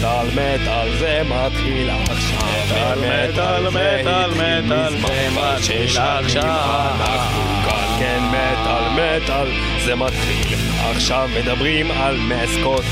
מטאל מטאל זה מתחיל עכשיו. מטאל מטאל מטאל מטאל. זה מתחיל עכשיו כן מטאל מטאל זה מתחיל. עכשיו מדברים על מסקוט.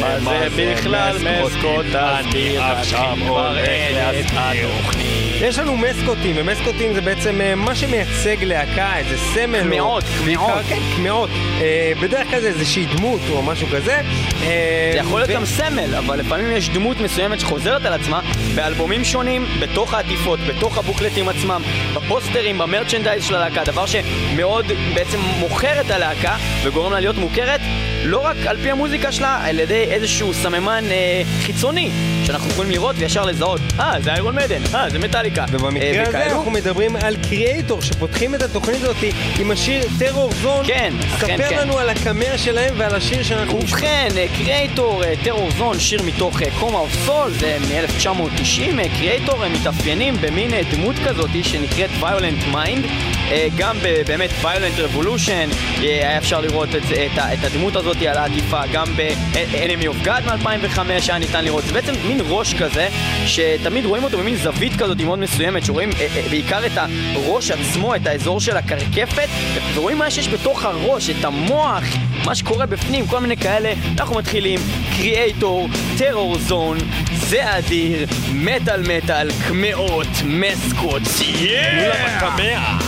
מה זה בכלל מסקוט? אני עכשיו הולך להסביר. יש לנו מסקוטים, ומסקוטים זה בעצם אה, מה שמייצג להקה, איזה סמל. קמעות, קמעות. כן, קמעות. אה, בדרך כלל זה איזושהי דמות או משהו כזה. אה, זה יכול להיות גם סמל, אבל לפעמים יש דמות מסוימת שחוזרת על עצמה באלבומים שונים, בתוך העטיפות, בתוך הבוקלטים עצמם, בפוסטרים, במרצ'נדייז של הלהקה, דבר שמאוד בעצם מוכר את הלהקה וגורם לה להיות מוכרת. לא רק על פי המוזיקה שלה, על ידי איזשהו סממן אה, חיצוני, שאנחנו יכולים לראות וישר לזהות, אה, זה איירון מדן, אה, זה מטאליקה. אה, ובמקרה אה, הזה אנחנו מדברים על קריאייטור, שפותחים את התוכנית הזאת עם השיר Terrorzone. כן, אכן כן. ספר כן. לנו על הקמע שלהם ועל השיר שאנחנו... ובכן, אה, Kreator, אה, Terrorzone, שיר מתוך Coma of Souls, זה מ-1990, Kreator, הם מתאפיינים במין דמות כזאת שנקראת Violent Mind. אה, גם באמת Violent Revolution, אה, היה אפשר לראות את, את, את הדמות הזאת על העטיפה, גם ב-Enemy אה, of God מ-2005 היה ניתן לראות, זה בעצם מין ראש כזה, שתמיד רואים אותו במין זווית כזאת מאוד מסוימת, שרואים בעיקר את הראש עצמו, את האזור של הקרקפת, ורואים מה שיש בתוך הראש, את המוח, מה שקורה בפנים, כל מיני כאלה. אנחנו מתחילים, קריאייטור, טרור זון, זה אדיר, מטאל מטאל, קמעות, מסקוט, יאה! Yeah!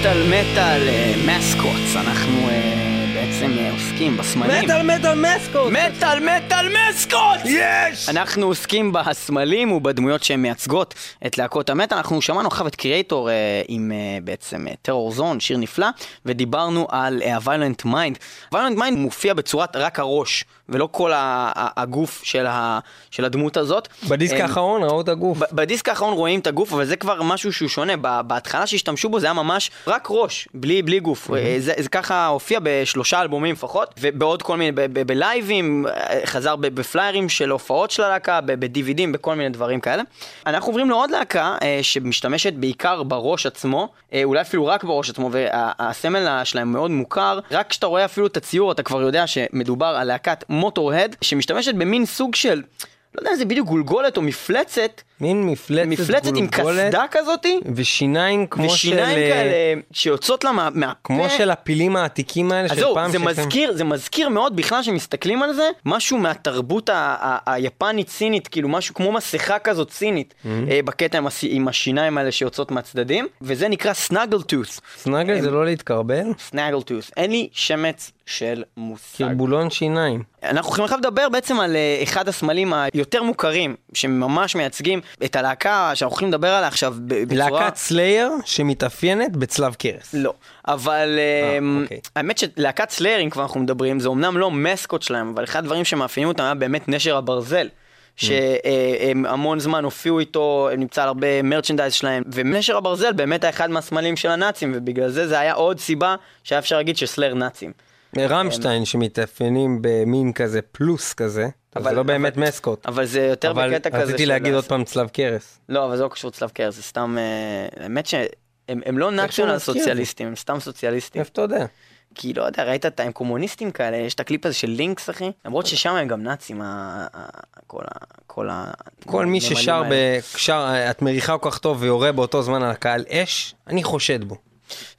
מטאל מטאל מסקוטס, אנחנו אה, בעצם אה, עוסקים בסמלים. מטאל מטאל מסקוט! מטאל מטאל מסקוט! יש! אנחנו עוסקים בסמלים ובדמויות שהן מייצגות את להקות המטאל. אנחנו שמענו עכשיו את קריאייטור אה, עם אה, בעצם טרור זון, שיר נפלא, ודיברנו על ה-Violent Mind. Violent Mind מופיע בצורת רק הראש, ולא כל הגוף של, ה- של הדמות הזאת. בדיסק אה, האחרון ראו את הגוף. בדיסק האחרון רואים את הגוף, אבל זה כבר משהו שהוא שונה. בהתחלה שהשתמשו בו זה היה ממש רק ראש, בלי, בלי גוף. אה, זה, זה ככה הופיע בשלושה אלבומים לפחות, ובעוד כל מיני, בלייבים, אה, חזר ב- בפליירים של הופעות של הלהקה, ב- בדיווידים, בכל מיני דברים כאלה. אנחנו עוברים לעוד להקה אה, שמשתמשת בעיקר בראש עצמו, אה, אולי אפילו רק בראש עצמו, והסמל שלהם מאוד מוכר. רק כשאתה רואה אפילו את הציור, אתה כבר יודע שמדובר על להקת מוטור-הד, שמשתמשת במין סוג של... לא יודע אם זה בדיוק גולגולת או מפלצת, מין מפלצת מפלצת עם גולגולת, קסדה כזאתי, ושיניים כמו של... ושיניים אה, כאלה שיוצאות לה מה- מהפה. כמו של הפילים העתיקים האלה אז של זהו, פעם. זה שיש להם- מזכיר, זה מזכיר מאוד בכלל שמסתכלים על זה, משהו מהתרבות ה- ה- היפנית סינית, כאילו משהו כמו מסכה כזאת סינית, אה, בקטע עם הס- עם השיניים האלה שיוצאות מהצדדים, וזה נקרא snaggle tooth. snaggle זה לא להתקרבל? snaggle tooth. אין לי שמץ של מושג. קרבולון שיניים. אנחנו הולכים עכשיו לדבר בעצם על אה, אחד הסמלים היותר מוכרים, שממש מייצגים את הלהקה שאנחנו הולכים לדבר עליה עכשיו בצורה... להקת סלייר שמתאפיינת בצלב קרס. לא, אבל אה, אוקיי. האמת שלהקת סלייר, אם כבר אנחנו מדברים, זה אמנם לא mascot שלהם, אבל אחד הדברים שמאפיינים אותם היה באמת נשר הברזל. שהם המון זמן הופיעו איתו, הם נמצא על הרבה merchandise שלהם, ונשר הברזל באמת היה אחד מהסמלים של הנאצים, ובגלל זה זה היה עוד סיבה שהיה אפשר להגיד שסלייר נאצים. רמשטיין שמתאפיינים במין כזה פלוס כזה, אבל זה לא באמת אבל- mascot. אבל זה יותר אבל בקטע כזה רציתי להגיד עוד פעם צלב קרס. לא, אבל זה לא קשור לצלב קרס, זה סתם, אה, האמת שהם הם לא זה? סוציאליסטים, הם סתם סוציאליסטים. איפה אתה יודע? כי לא יודע, ראית את הם קומוניסטים כאלה, יש את הקליפ הזה של לינקס אחי, למרות ששם הם גם נאצים, כל ה... כל ה... כל מי ששר. ב- שר, את מריחה כל כך טוב ויורה באותו זמן על הקהל אש, אני חושד בו.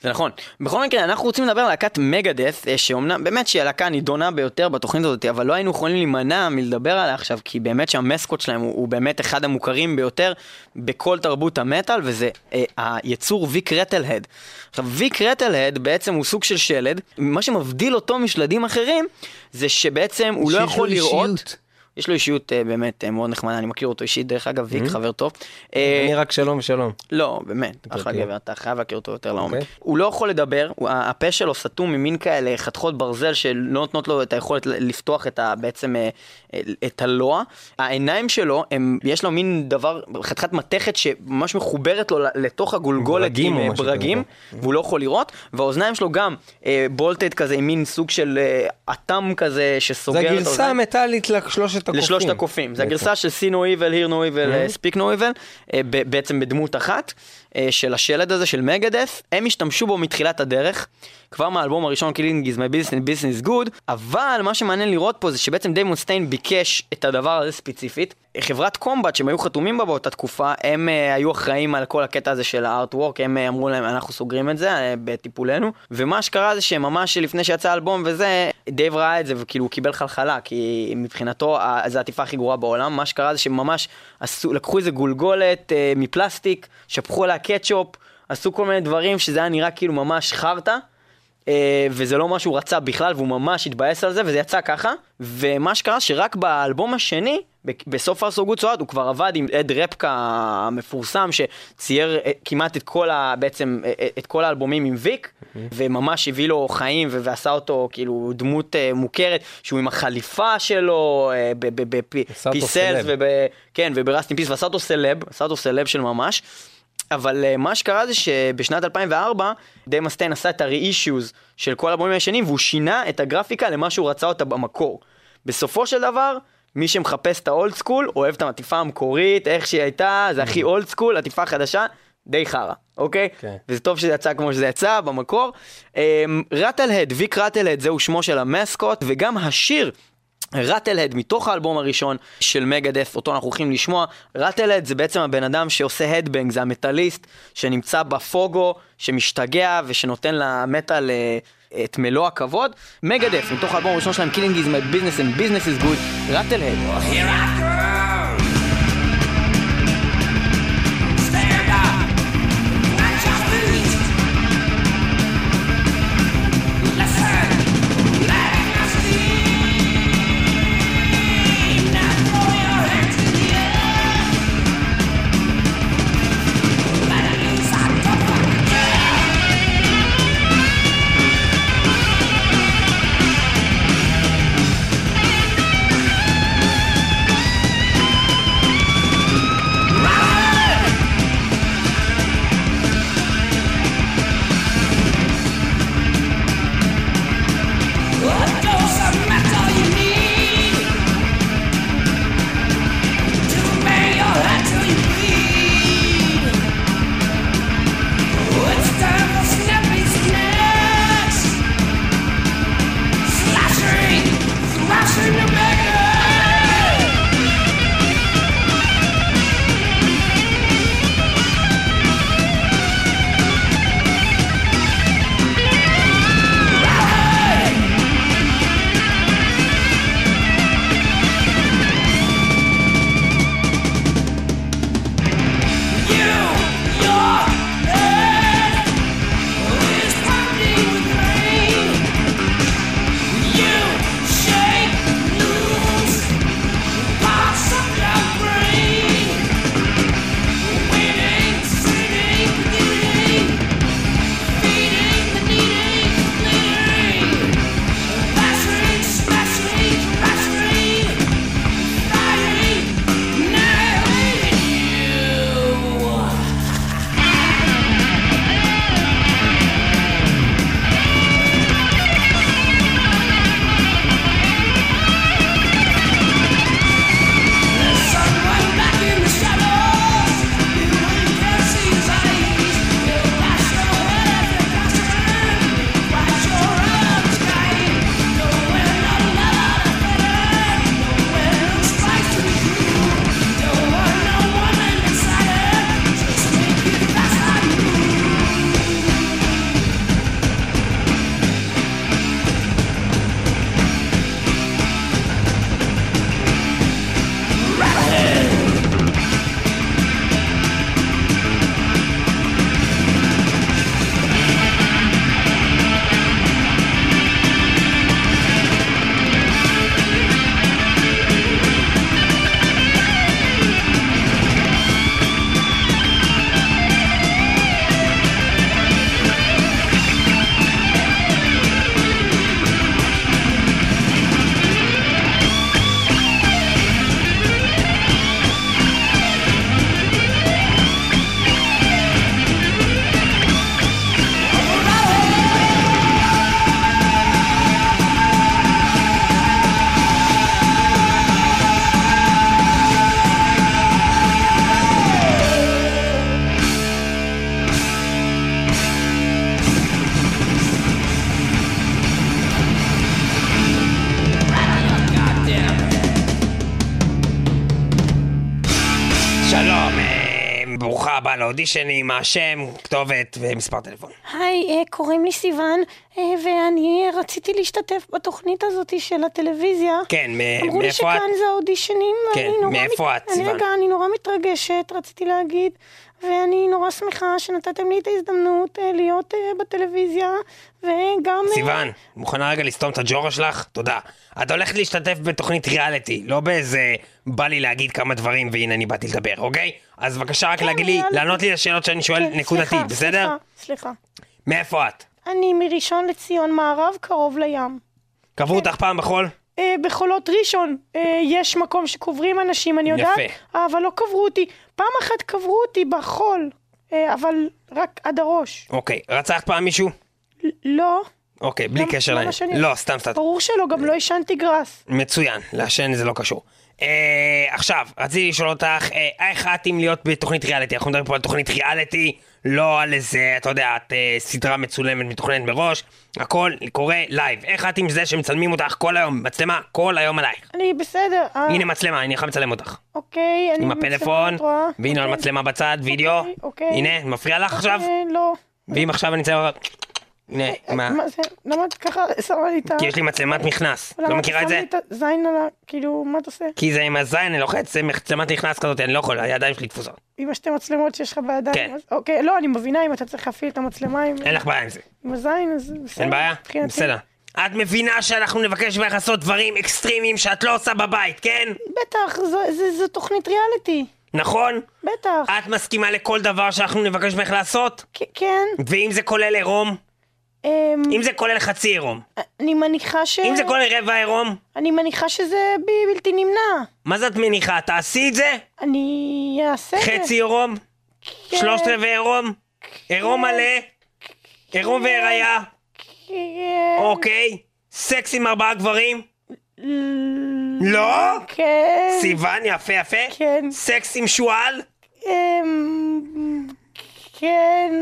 זה נכון. בכל מקרה, אנחנו רוצים לדבר על להקת מגדף, אה, שאומנם, באמת שהיא הלהקה הנידונה ביותר בתוכנית הזאת, אבל לא היינו יכולים להימנע מלדבר עליה עכשיו, כי באמת שהמסקוט שלהם הוא, הוא באמת אחד המוכרים ביותר בכל תרבות המטאל, וזה אה, היצור ויק רטלהד. עכשיו, ויק רטלהד בעצם הוא סוג של שלד, מה שמבדיל אותו משלדים אחרים, זה שבעצם הוא לא שיש יכול לו לראות... אישיות. יש לו אישיות אה, באמת אה, מאוד נחמדה, אני מכיר אותו אישית, דרך אגב, ויק חבר טוב. אה, אני רק שלום ושלום. לא, באמת, אחלה. גבר, אתה חייב להכיר אותו יותר לעומק. אוקיי. הוא לא יכול לדבר, הפה שלו סתום ממין כאלה חתכות ברזל שלא נותנות לו את היכולת לפתוח את ה... בעצם את הלוע. העיניים שלו, הם, יש לו מין דבר, חתיכת מתכת שממש מחוברת לו לתוך הגולגולת עם ברגים, והוא לא יכול לראות, והאוזניים שלו גם בולטד כזה עם מין סוג של אטם כזה זה שסוגר את האוזניים. המטאלית לשלושת הקופים. לשלושת הקופים. זה. הגרסה של see no evil, hear no evil, uh, speak no evil, ב- בעצם בדמות אחת של השלד הזה של מגדף. הם השתמשו בו מתחילת הדרך, כבר מהאלבום הראשון Killing is my business, business good, אבל מה שמעניין לראות פה זה שבעצם דיימון סטיין ביקש את הדבר הזה ספציפית. חברת קומבט שהם היו חתומים בה באותה תקופה, הם uh, היו אחראים על כל הקטע הזה של הארטוורק, הם uh, אמרו להם אנחנו סוגרים את זה uh, בטיפולנו, ומה שקרה זה שממש לפני שיצא האלבום וזה, דייב ראה את זה וכאילו הוא קיבל חלחלה, כי מבחינתו ה- זו העטיפה הכי גרועה בעולם, מה שקרה זה שממש עשו, לקחו איזה גולגולת אה, מפלסטיק, שפכו עליה קטשופ, עשו כל מיני דברים שזה היה נראה כאילו ממש חרטא. אה, וזה לא מה שהוא רצה בכלל, והוא ממש התבאס על זה, וזה יצא ככה. ומה שקרה שרק באלבום השני, ב So Far So Good So What, הוא כבר עבד עם אד רפקה המפורסם, שצייר אה, כמעט את כל, ה, בעצם, אה, את כל האלבומים עם ויק, וממש הביא לו חיים ועשה אותו כאילו דמות מוכרת, שהוא עם החליפה שלו, ב Peace Sells, כן, ו Rust in Peace, ועשה אותו סלב, עשה אותו סלב של ממש. אבל אה, מה שקרה זה שבשנת 2004 דייב מאסטיין עשה את ה-re-issues של כל האלבומים הישנים והוא שינה את הגרפיקה למה שהוא רצה אותה במקור. בסופו של דבר, מי שמחפש את ה old school אוהב את העטיפה המקורית, איך שהיא הייתה, זה הכי old school, עטיפה חדשה, די חרא, אוקיי? כן. וזה טוב שזה יצא כמו שזה יצא במקור. רטלהד, ויק רטלהד, זהו שמו של ה mascot, וגם השיר ראטלהד מתוך האלבום הראשון של מגדף, אותו אנחנו הולכים לשמוע. ראטלהד זה בעצם הבן אדם שעושה הדבנג, זה המטאליסט שנמצא בפוגו, שמשתגע ושנותן למטאל אה, את מלוא הכבוד. מגדף מתוך האלבום הראשון שלהם, Killing is my business and business is good, ראטלהד. הבאה לאודישנים, השם, כתובת ומספר טלפון. היי, אה, קוראים לי סיוון, אה, ואני רציתי להשתתף בתוכנית הזאת של הטלוויזיה. כן, מ- אמרו לי מאיפה את? שכאן זה האודישנים, כן, ואני נורא... מאיפה את, סיוון? רגע, אני נורא מתרגשת, רציתי להגיד, ואני נורא שמחה שנתתם לי את ההזדמנות אה, להיות אה, בטלוויזיה, וגם... אה, סיוון, מוכנה רגע לסתום את הג'ורה שלך? תודה. את הולכת להשתתף בתוכנית ריאליטי, לא באיזה בא לי להגיד כמה דברים והנה אני באתי לדבר, אוקיי? אז בבקשה רק כן, להגיד לי, ריאליטי. לענות לי לשאלות שאני שואל כן, נקודתית, בסדר? סליחה, סליחה. מאיפה את? אני מראשון לציון מערב, קרוב לים. קבעו אותך פעם בחול? אה, בחולות ראשון אה, יש מקום שקוברים אנשים, אני יודעת, יפה. אבל לא קברו אותי. פעם אחת קברו אותי בחול, אה, אבל רק עד הראש. אוקיי, רצחת פעם מישהו? ל- לא, אוקיי, בלי למה- קשר לעניין. שאני- לא, סתם סתם. ברור שלא, גם לא עישנתי גראס. מצוין, לעשן זה לא קשור. אה, עכשיו, רציתי לשאול אותך, אה, איך את עם להיות בתוכנית ריאליטי? אנחנו מדברים פה על תוכנית ריאליטי, לא על איזה, אתה יודע, את אה, סדרה מצולמת, מתוכננת מראש, הכל קורה לייב. איך את עם זה שמצלמים אותך כל היום, מצלמה כל היום עלייך? אני בסדר. אה, הנה מצלמה, אני יכול לצלם אותך. אוקיי, אני עם הפלאפון? והנה אוקיי. מצלמה בצד, וידאו. אוקיי, אוקיי. הנה, מפריע לך עכשיו? אה, לא. ואם עכשיו אני אותך... הנה, מה? מה זה? למה את ככה שמה לי את ה... כי יש לי מצלמת כנס. למה לא מכירה את שם זה? לי את הזין על ה... כאילו, מה אתה עושה? כי זה עם הזין, אני לוחץ, זה מצלמת נכנס כזאת, אני לא יכול, הידיים שלי תפוסות. עם השתי מצלמות שיש לך בידיים. כן. אוקיי, לא, אני מבינה אם אתה צריך להפעיל את המצלמה עם אין לך בעיה עם זה. עם הזין, אז בסדר. אין בעיה? בסדר. את מבינה שאנחנו נבקש ממך לעשות דברים אקסטרימיים שאת לא עושה בבית, כן? בטח, זו- תוכנית ריאליטי. נכון? בטח. את מסכימה לכל דבר שאנחנו נבקש ממך לעשות? כן. ואם זה כולל עירום? אמ, אם זה כולל חצי עירום? אני מניחה ש... אם זה כולל רבע עירום? אני מניחה שזה ב- בלתי נמנע. מה זה את מניחה? תעשי את זה? אני אעשה את זה. חצי עירום? כן. שלושת רבעי עירום? עירום מלא? עירום והירייה? כן. אוקיי. סקס עם ארבעה גברים? לא? כן. סיוון, יפה יפה. כן. סקס עם שועל? אמ, כן.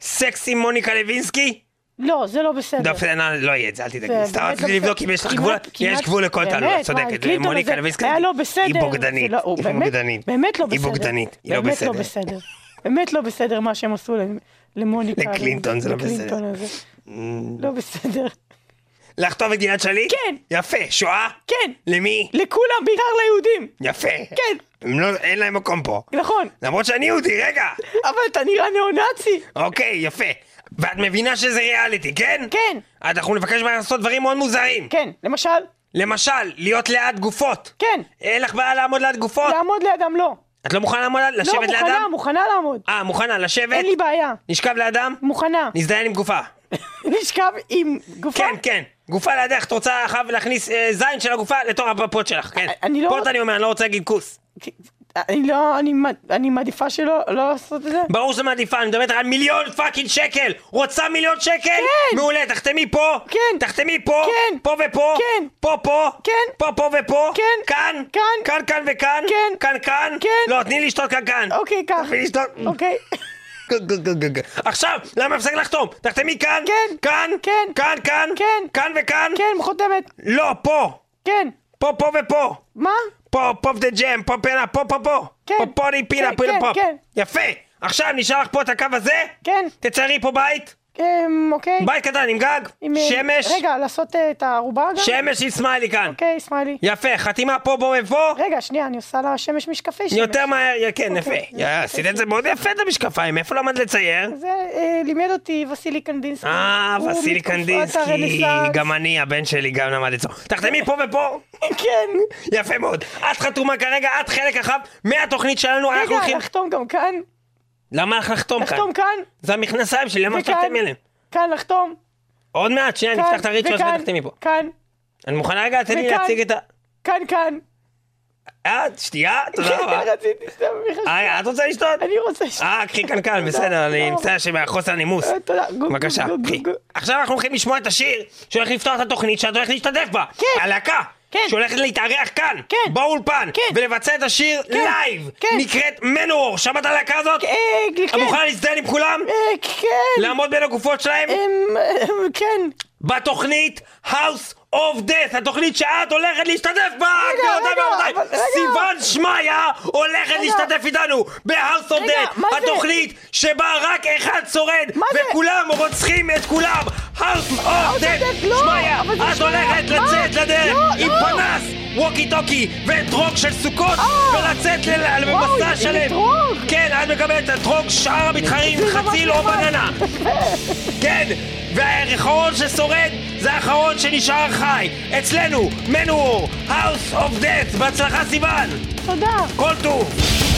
סקס עם מוניקה לוינסקי? לא, זה לא בסדר. לא, לא יהיה את זה, אל תדאגי. סתם רציתי לבדוק. אם יש לך גבול, יש גבול לכל את צודקת. מוניקה לא בסדר. היא בוגדנית. היא בוגדנית. באמת לא בסדר. היא בוגדנית, היא לא באמת לא בסדר. באמת לא בסדר מה שהם עשו למוניקה. לקלינטון זה לא בסדר. הזה. לא בסדר. לחטוף את גלעד שליט? כן. יפה. שואה? כן. למי? לכולם, בעיקר ליהודים. יפה. כן. הם לא- אין להם מקום פה. נכון. למרות שאני יהודי, רגע. אבל אתה נראה ניאו-נאצי. אוקיי, יפה. ואת מבינה שזה ריאליטי, כן? כן. אנחנו נבקש ממך לעשות דברים מאוד מוזרים. כן. למשל, למשל, להיות ליד גופות. כן. אין לך בעיה לעמוד ליד גופות? לעמוד לידם לא. את לא מוכנה לעמוד, לא, לשבת מוכנה, לידם? מוכנה לעמוד. אה, מוכנה לשבת? אין לי בעיה. נשכב לידם? מוכנה. נזדיין עם גופה. נשכב עם גופה. כן, כן. גופה לידך, את רוצה אחר להכניס אה, זין של הגופה לתוך הפות שלך, כן. אני לא- פות אני אומר, אני לא רוצה להגיד כוס. אני לא, אני, אני מעדיפה שלא לא לעשות את זה. ברור שזה מעדיפה, אני מדברת על מיליון פאקינג שקל! רוצה מיליון שקל? כן. מעולה, תחתמי פה! כן. תחתמי פה! כן. פה ופה! כן. פה פה! כן. פה פה ופה! כן. כאן! כאן. כאן כאן וכאן! כן. כאן כאן! כן. לא, תני לי לשתות כאן כאן! אוקיי, קח. תני לי לשתות... אוקיי. עכשיו, למה הפסק לחתום? תחתמי כאן! כן. כאן! כן. כאן כאן! כן. כאן וכאן! כן, חותמת. לא, פה! כן. פה פה ופה! מה? פה, pump the jam, פה פינה, פה פה פה. כן. פה פוני פינה, כן, פינה כן, פופ. כן. יפה. עכשיו נשאר לך פה את הקו הזה? כן. תציירי פה בית. אמ, אוקיי. בית קטן עם גג. עם, אה, שמש. רגע, לעשות אה, את הערובה גם? שמש עם סמיילי כאן. אוקיי, סמיילי. יפה, חתימה פה, בוא ופה. רגע, שנייה, אני עושה לה שמש משקפי שמש. יותר מהר, כן, יפה. אוקיי. עשית את זה מאוד יפה, את המשקפיים. איפה למדת לצייר? זה אה, לימד אותי וסילי קנדינסקי. אה, וסילי קנדינסקי. גם אני, הבן שלי גם למד אצלו. תחתמי פה ופה. כן. יפה מאוד. את חתומה כרגע, את חלק אחר מהתוכנית שלנו, אנחנו רגע, הולכים... לחתום גם כאן. למה לך לחתום כאן? לחתום כאן. זה המכנסיים שלי, למה. שתחתמי עליהם? כאן לחתום. עוד מעט, שנייה, כאן. נפתח את הריצ'רס וכאן, ותחתמי פה. כאן. אני מוכנה רגע, תן לי. להציג את ה... כאן, כאן. אה, שתייה? תודה רבה. רציתי סתם בכלל. אה, את רוצה לשתות? אני רוצה ש... אה, קחי קנקן, בסדר, אני מצטער שבחוסר נימוס. אה, תודה. בבקשה, קחי. עכשיו אנחנו הולכים לשמוע את השיר שהולך לפתוח את התוכנית שאת הולכת להשתתף בה. כן. הלהקה. כן. שהולכת להתארח כאן, כן. באולפן, כן. ולבצע את השיר live, כן. נקראת מנוור, שמעת על הלהקה הזאת? אה, את כן. מוכנה להזדיין עם כולם? אה, כן. לעמוד בין הגופות שלהם? כן. בתוכנית House of Death, התוכנית שאת הולכת להשתתף בה, גבירותיי רגע, ורבותיי. אבל רגע. סיוון שמעיה הולכת להשתתף איתנו ב-House of רגע, Death, מה זה? התוכנית שבה רק אחד שורד, מה זה? וכולם רוצחים את כולם. House of Death, לא, שמעיה, את הולכת? לצאת לדרך לא, עם לא. פנס, ווקי טוקי ואתרוג של סוכות, אה. ולצאת למסע שלם. כן, את מקבלת אתרוג שאר המתחרים, חציל או. בננה. כן, והאחרון ששורד זה האחרון שנשאר חי. אצלנו, מנוור, House of Death, בהצלחה סיוון, תודה. כל טוב.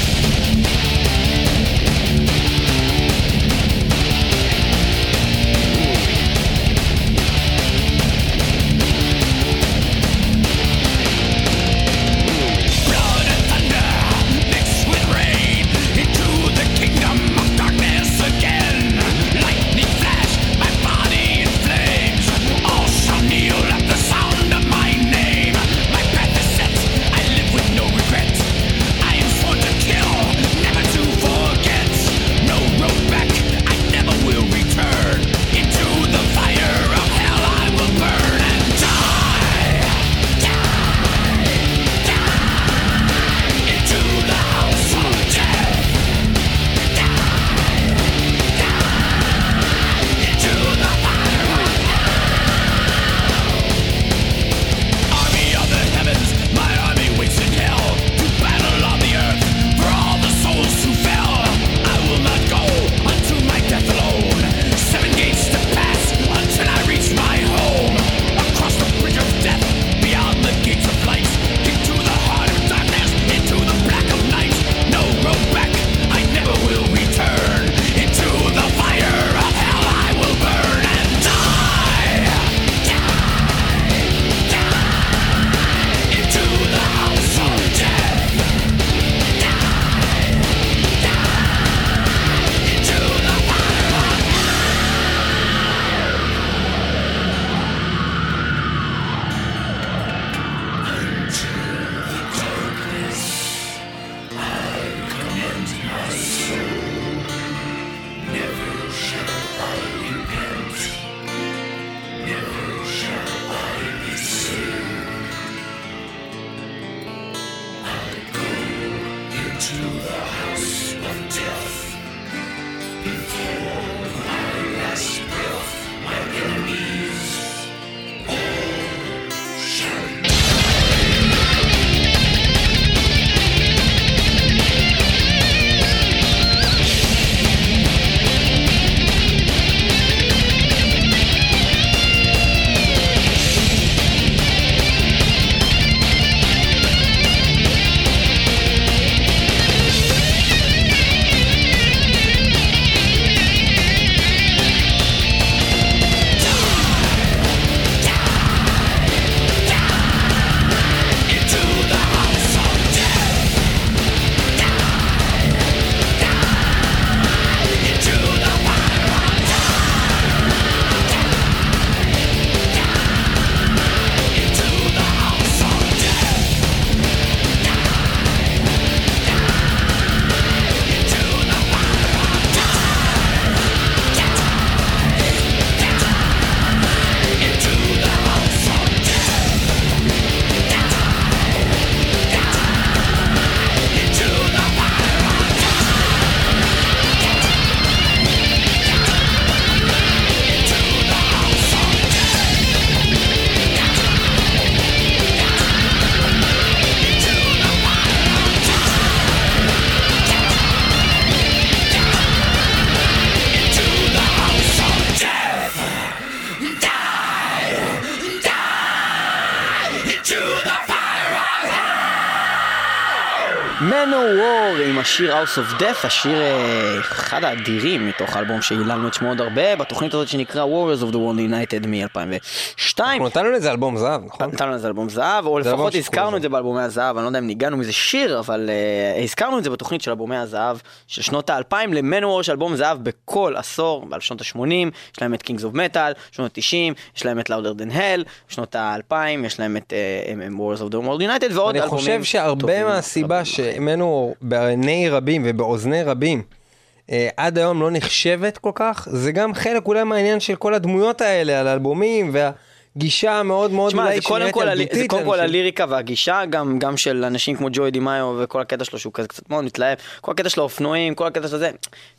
House of Death, השיר אה, אחד האדירים מתוך האלבום שהיללנו את שמו עוד הרבה, בתוכנית הזאת שנקרא Warriors of the World United מ-2002. אנחנו נתנו לזה אלבום זהב, נכון? נתנו לזה אלבום זהב, או לפחות הזכרנו. את זה באלבומי הזהב, אני לא יודע אם ניגענו מזה שיר, אבל uh, הזכרנו את זה בתוכנית של אלבומי הזהב של שנות האלפיים, למנוור יש אלבום זהב בכל עשור, בשנות ה-80, יש להם את Kings of Metal, שנות ה-90, יש להם את Louder Than Hell, שנות האלפיים, יש להם את uh, Warriors of the World United, ועוד אני אלבומים חושב שהרבה טובים מהסיבה רבים אחרים. שמנו בעיני רבים ובאוזני רבים אה, עד היום לא נחשבת כל כך, זה גם חלק אולי מהעניין של כל הדמויות האלה על האלבומים והגישה המאוד מאוד תשמע, אולי זה קודם שנראית ילדותית זה קודם כל. הליריקה והגישה, גם, גם של אנשים כמו ג'וי דימאיו וכל הקטע שלו שהוא כזה קצת מאוד מתלהב, כל הקטע של האופנועים, כל הקטע של זה,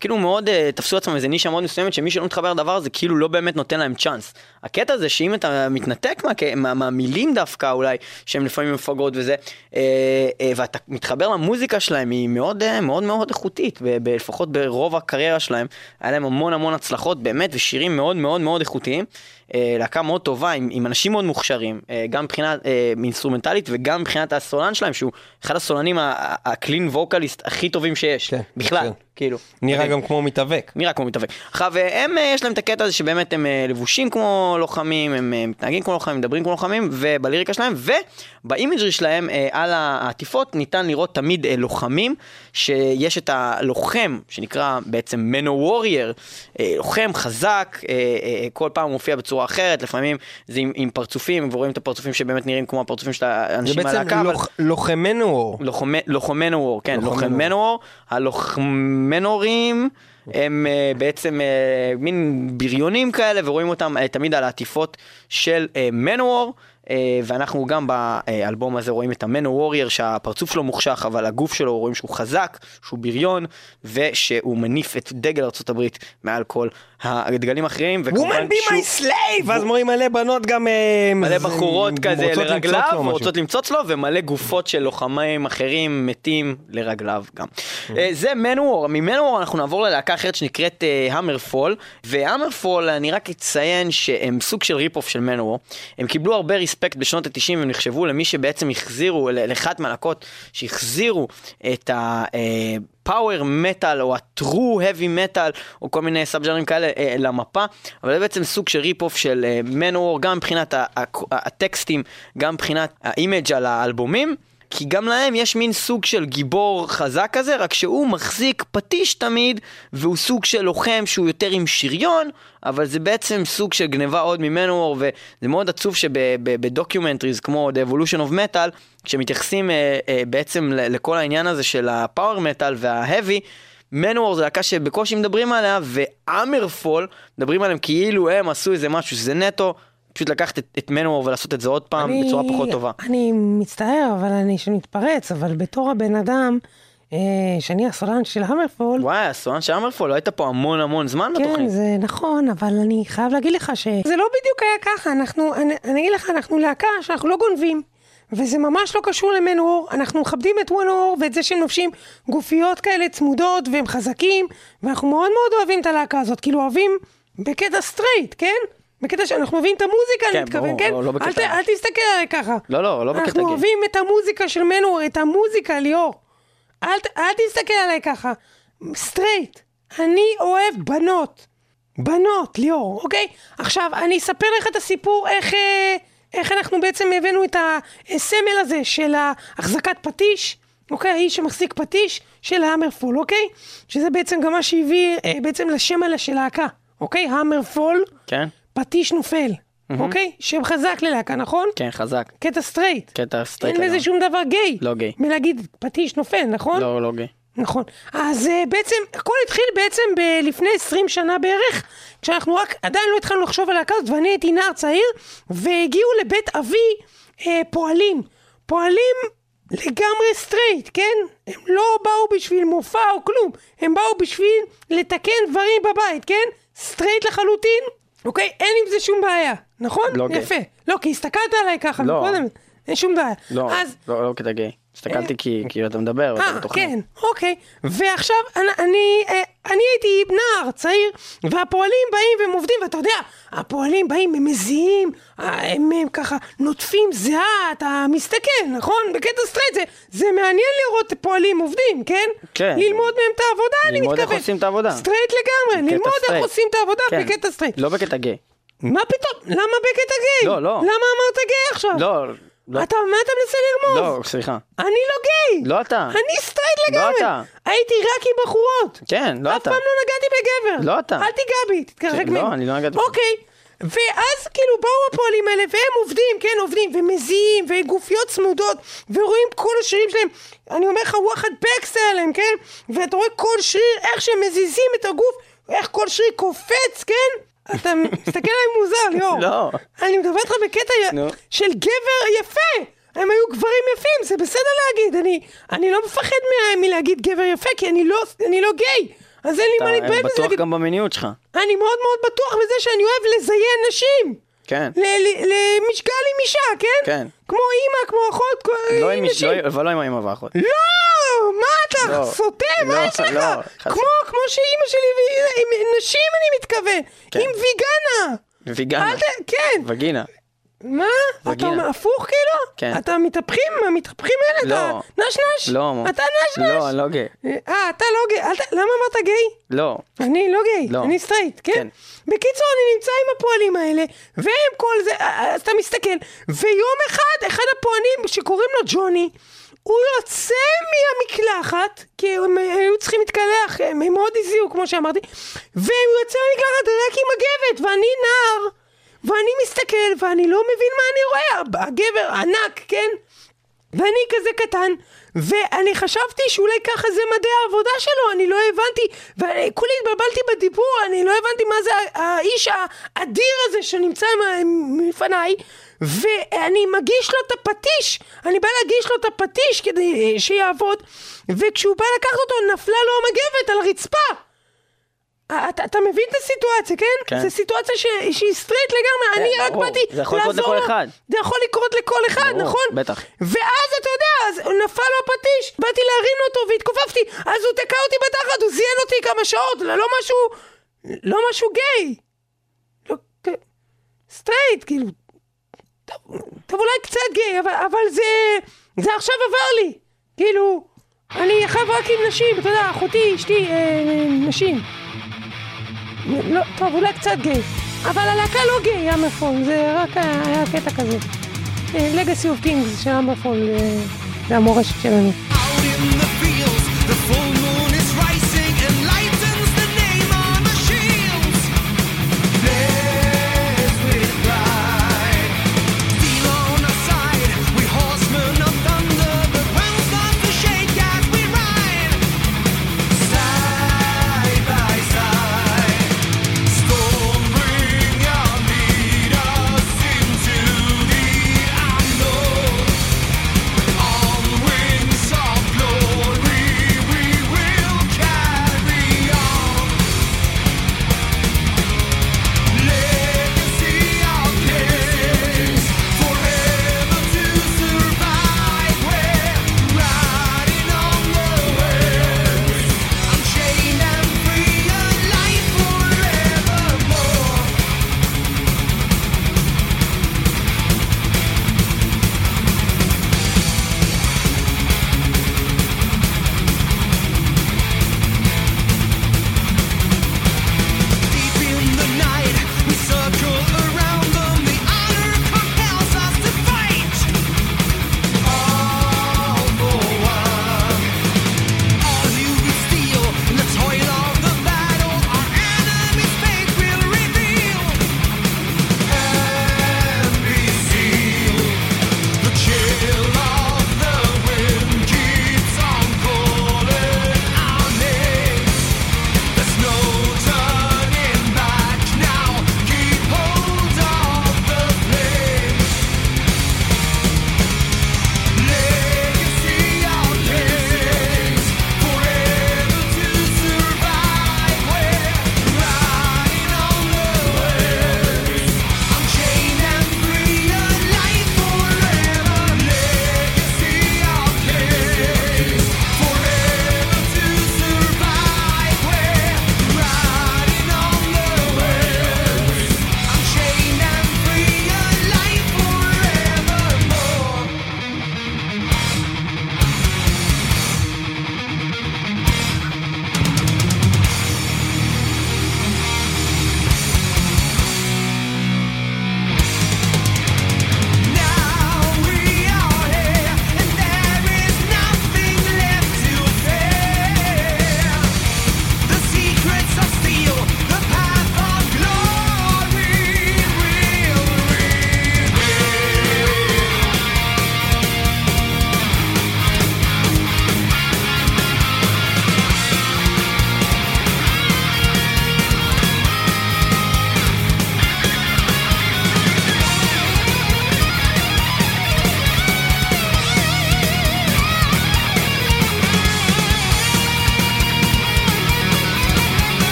כאילו מאוד uh, תפסו עצמם איזה נישה מאוד מסוימת שמי שלא מתחבר לדבר הזה כאילו לא באמת נותן להם צ'אנס. הקטע זה שאם אתה מתנתק מה, מה, מהמילים דווקא אולי, שהן לפעמים מפגרות וזה, uh, uh, ואתה מתחבר למוזיקה שלהם, היא מאוד uh, מאוד מאוד איכותית, ב- ב- לפחות ברוב הקריירה שלהם, היה להם המון המון הצלחות באמת ושירים מאוד מאוד מאוד איכותיים. אה, להקה מאוד טובה עם, עם אנשים מאוד מוכשרים, אה, גם מבחינה אה, אינסטרומנטלית וגם מבחינת הסולן שלהם, שהוא אחד הסולנים ה clean vocalist הכי טובים שיש, כן, בכלל, מצוין. כאילו. נראה. גם כמו מתאבק. נראה כמו מתאבק. עכשיו, הם, אה, יש להם את הקטע הזה שבאמת הם אה, לבושים כמו לוחמים, הם אה, מתנהגים כמו לוחמים, מדברים כמו לוחמים, ובליריקה שלהם, ובאימג'רי שלהם, על העטיפות, ניתן לראות תמיד לוחמים, שיש את הלוחם, שנקרא בעצם Mano Warrior, לוחם חזק, כל פעם מופיע בצורה אחרת, לפעמים זה עם, עם פרצופים, ורואים את הפרצופים שבאמת נראים כמו הפרצופים של זה האנשים בעצם מהלהקה, אבל... לוח- לוחמנו אור. לוחמי- לוחמי נוור, כן, לוחמי לוחמי נוור. הלוחמנורים הם אה, בעצם אה, מין בריונים כאלה ורואים אותם אה, תמיד על העטיפות של מנוור. אה, ואנחנו גם באלבום הזה רואים את המנו וורייר שהפרצוף שלו מוחשך אבל הגוף שלו רואים שהוא חזק, שהוא בריון ושהוא מניף את דגל הברית מעל כל הדגלים האחרים. וכמובן Woman be שהוא- my slave! ואז רואים מלא בנות גם... אה, מלא זה- בחורות כזה לרגליו. רוצות למצוץ לו, ומלא גופות של לוחמים אחרים מתים לרגליו גם. Mm-hmm. אה, זה מנוור, ממנוור אנחנו נעבור ללהקה אחרת שנקראת HammerFall, ו HammerFall, אני רק אציין שהם סוג של rip-off של מנוור. הם קיבלו הרבה respect בשנות ה-90, הם נחשבו למי שבעצם החזירו, לאחת מהלהקות שהחזירו את ה... אה, power metal או ה true heavy metal או כל מיני סאב ז'אנרים כאלה אה, למפה. אבל זה בעצם סוג של rip-off של מנוור גם מבחינת הטקסטים גם מבחינת ה image על האלבומים כי גם להם יש מין סוג של גיבור חזק כזה, רק שהוא מחזיק פטיש תמיד, והוא סוג של לוחם שהוא יותר עם שריון, אבל זה בעצם סוג של גניבה עוד ממנו, וזה מאוד עצוב שבדוקיומנטריז כמו The Evolution of Metal, כשמתייחסים אה, אה, בעצם לכל העניין הזה של הפאוור מטאל וההאבי, מנוור זה להקה שבקושי מדברים עליה, ואמרפול מדברים עליהם כאילו הם עשו איזה משהו שזה נטו. פשוט לקחת את, את מנוור ולעשות את זה עוד פעם אני- בצורה פחות טובה. אני מצטער, אבל אני שמתפרץ, אבל בתור הבן אדם, אה, שאני הסולן של HammerFall, וואי, הסולן של HammerFall, לא היית פה המון המון זמן כן, בתוכנית. זה נכון, אבל אני חייב להגיד לך שזה לא בדיוק היה ככה, אנחנו, אני, אני אגיד לך, אנחנו להקה שאנחנו לא גונבים. וזה ממש לא קשור למנוור, אנחנו מכבדים את מנוור ואת זה שהם לובשים גופיות כאלה צמודות והם חזקים, ואנחנו מאוד מאוד אוהבים את הלהקה הזאת, כאילו אוהבים בקטע straight, כן? בקטע שאנחנו אוהבים את המוזיקה, כן, אני מתכוון, ברור, כן? לא- לא אל, ת, אל תסתכל עליי ככה. לא, לא, לא בקטע אנחנו gay. אוהבים את המוזיקה של מנוור, את המוזיקה, ליאור. אל, תסתכל עליי ככה. straight. אני אוהב בנות. בנות, ליאור, אוקיי? עכשיו, אני אספר לך את הסיפור איך, אה, איך אנחנו בעצם הבאנו את הסמל הזה של החזקת פטיש, אוקיי? האיש שמחזיק פטיש של HammerFall, אוקיי? שזה בעצם גם מה שהביא אה, בעצם לשם הזה של להקה, אוקיי? HammerFall, כן? פטיש נופל, אוקיי? שם חזק ללהקה, נכון? כן, חזק. קטע straight. קטע straight אין לזה. שום דבר גיי. לא גיי. מלהגיד פטיש נופל, נכון? לא, לא גיי. נכון. אז uh, בעצם, הכל התחיל בעצם ב- לפני 20 שנה בערך, כשאנחנו רק, עדיין לא התחלנו לחשוב על להקה הזאת, ואני הייתי נער צעיר, והגיעו לבית אבי uh, פועלים. פועלים לגמרי straight, כן? הם לא באו בשביל מופע או כלום, הם באו בשביל לתקן דברים בבית, כן? straight לחלוטין, אוקיי? אין עם זה שום בעיה, נכון? לא גיי. יפה. לא, כי הסתכלת עליי ככה לא. מקודם, אין שום בעיה. לא, אז לא, לא קטע גיי. הסתכלתי כי כי אתה מדבר, ואתה אה, בתוכנית. כן, אוקיי. ועכשיו, אני, אני, אה, אני הייתי נער צעיר, והפועלים באים והם עובדים, ואתה יודע, הפועלים באים, הם מזיעים, אה, הם, הם ככה נוטפים זיעה, אתה מסתכל, נכון? בקטע straight, זה, זה מעניין לראות פועלים עובדים, כן? כן. ללמוד מהם את העבודה, אני ללמוד מתכוון. איך עושים את העבודה. סטרייט לגמרי, ללמוד איך. עושים את העבודה כן. בקטע סטרייט. לא בקטע גיי. מה פתאום? למה בקטע גיי? לא, לא. למה אמרת גיי עכשיו? לא, לא. אתה, מה אתה מנסה לרמוז? לא, סליחה. אני לא גיי! לא אתה. אני סטרייט לא לגמרי! אתה. הייתי רק עם בחורות! כן, לא אף אתה. פעם לא נגעתי בגבר! לא אתה. אל תיגע בי, תתרחק כן, ממני. לא, אני לא נגעתי בך. אוקיי, ואז כאילו באו הפועלים האלה, והם עובדים, כן, עובדים, ומזיעים, וגופיות צמודות, ורואים כל השרירים שלהם, אני אומר לך, וואחד פקסה עליהם, כן? ואתה רואה כל שריר, איך שהם מזיזים את הגוף, איך כל שריר קופץ, כן? אתה מסתכל עליי מוזר, ליאור. לא. אני מדברת איתך בקטע. של גבר יפה. הם היו גברים יפים, זה בסדר להגיד. אני, אני לא מפחד מלהגיד גבר יפה, כי אני לא, אני לא גיי. אז אין לי מה להתבייש אתה בזה. בטוח להגיד- גם במיניות שלך. אני מאוד מאוד בטוח בזה שאני אוהב לזיין נשים. כן. למשקל עם אישה, כן? כן. כמו אימא, כמו אחות, כמו לא עם עם איש- נשים. לא- אבל לא עם האמא והאחות. לא! מה אתה לא. סוטה? לא, מה יש לך? לא, כמו, כמו שאימא שלי, עם נשים אני מתכוון. כן. עם ויגנה. ויגנה. כן. וגינה. מה? אתה. אומר הפוך כאילו? כן. אתה מתהפכים? המתהפכים האלה? לא. אתה נשנש? לא. אתה נשנש? לא, אני לא גיי. אה, אתה לא גיי. למה אמרת גיי? לא. אני לא גיי, לא. אני סטרייט, כן? כן. בקיצור, אני נמצא עם הפועלים האלה, והם כל זה, אז אתה מסתכל, ויום אחד, אחד הפועלים שקוראים לו ג'וני, הוא יוצא מהמקלחת, כי הם היו צריכים להתקלח, הם, הם מאוד הזיעו, כמו שאמרתי, והוא יוצא מהמקלחת רק עם הגבת, ואני נער, ואני מסתכל, ואני לא מבין מה אני רואה, הגבר ענק, כן? ואני כזה קטן, ואני חשבתי שאולי ככה זה מדעי העבודה שלו, אני לא הבנתי, וכולי התבלבלתי בדיבור, אני לא הבנתי מה זה האיש האדיר הזה שנמצא מ- מלפניי, ואני מגיש לו את הפטיש, אני בא להגיש לו את הפטיש כדי שיעבוד, וכשהוא בא לקחת אותו נפלה לו המגבת על הרצפה. אה, אתה, אתה מבין את הסיטואציה, כן? כן. זו סיטואציה ש, שהיא סטרייט לגמרי, כן, אני רק. באתי זה יכול לקרות לעזור לכל. אחד. זה יכול לקרות לכל אחד, ברור, נכון? בטח. ואז אתה יודע, אז נפל לו הפטיש, באתי להרים אותו והתכופפתי, אז הוא תקע אותי בתחת, הוא זיין אותי כמה שעות, לא לא משהו, לא משהו גיי. לא, סטרייט, כאילו, טוב, טוב אולי קצת גיי, אבל, אבל זה, זה עכשיו עבר לי, כאילו, אני חייב רק עם נשים, אתה יודע, אחותי, אשתי, אה, נשים. לא, טוב, אולי קצת גיי, אבל הלהקה לא גיי, HammerFall, זה רק היה היה קטע כזה. Legacy of Kings של HammerFall, אה, זה המורשת שלנו. Out in the fields, the full moon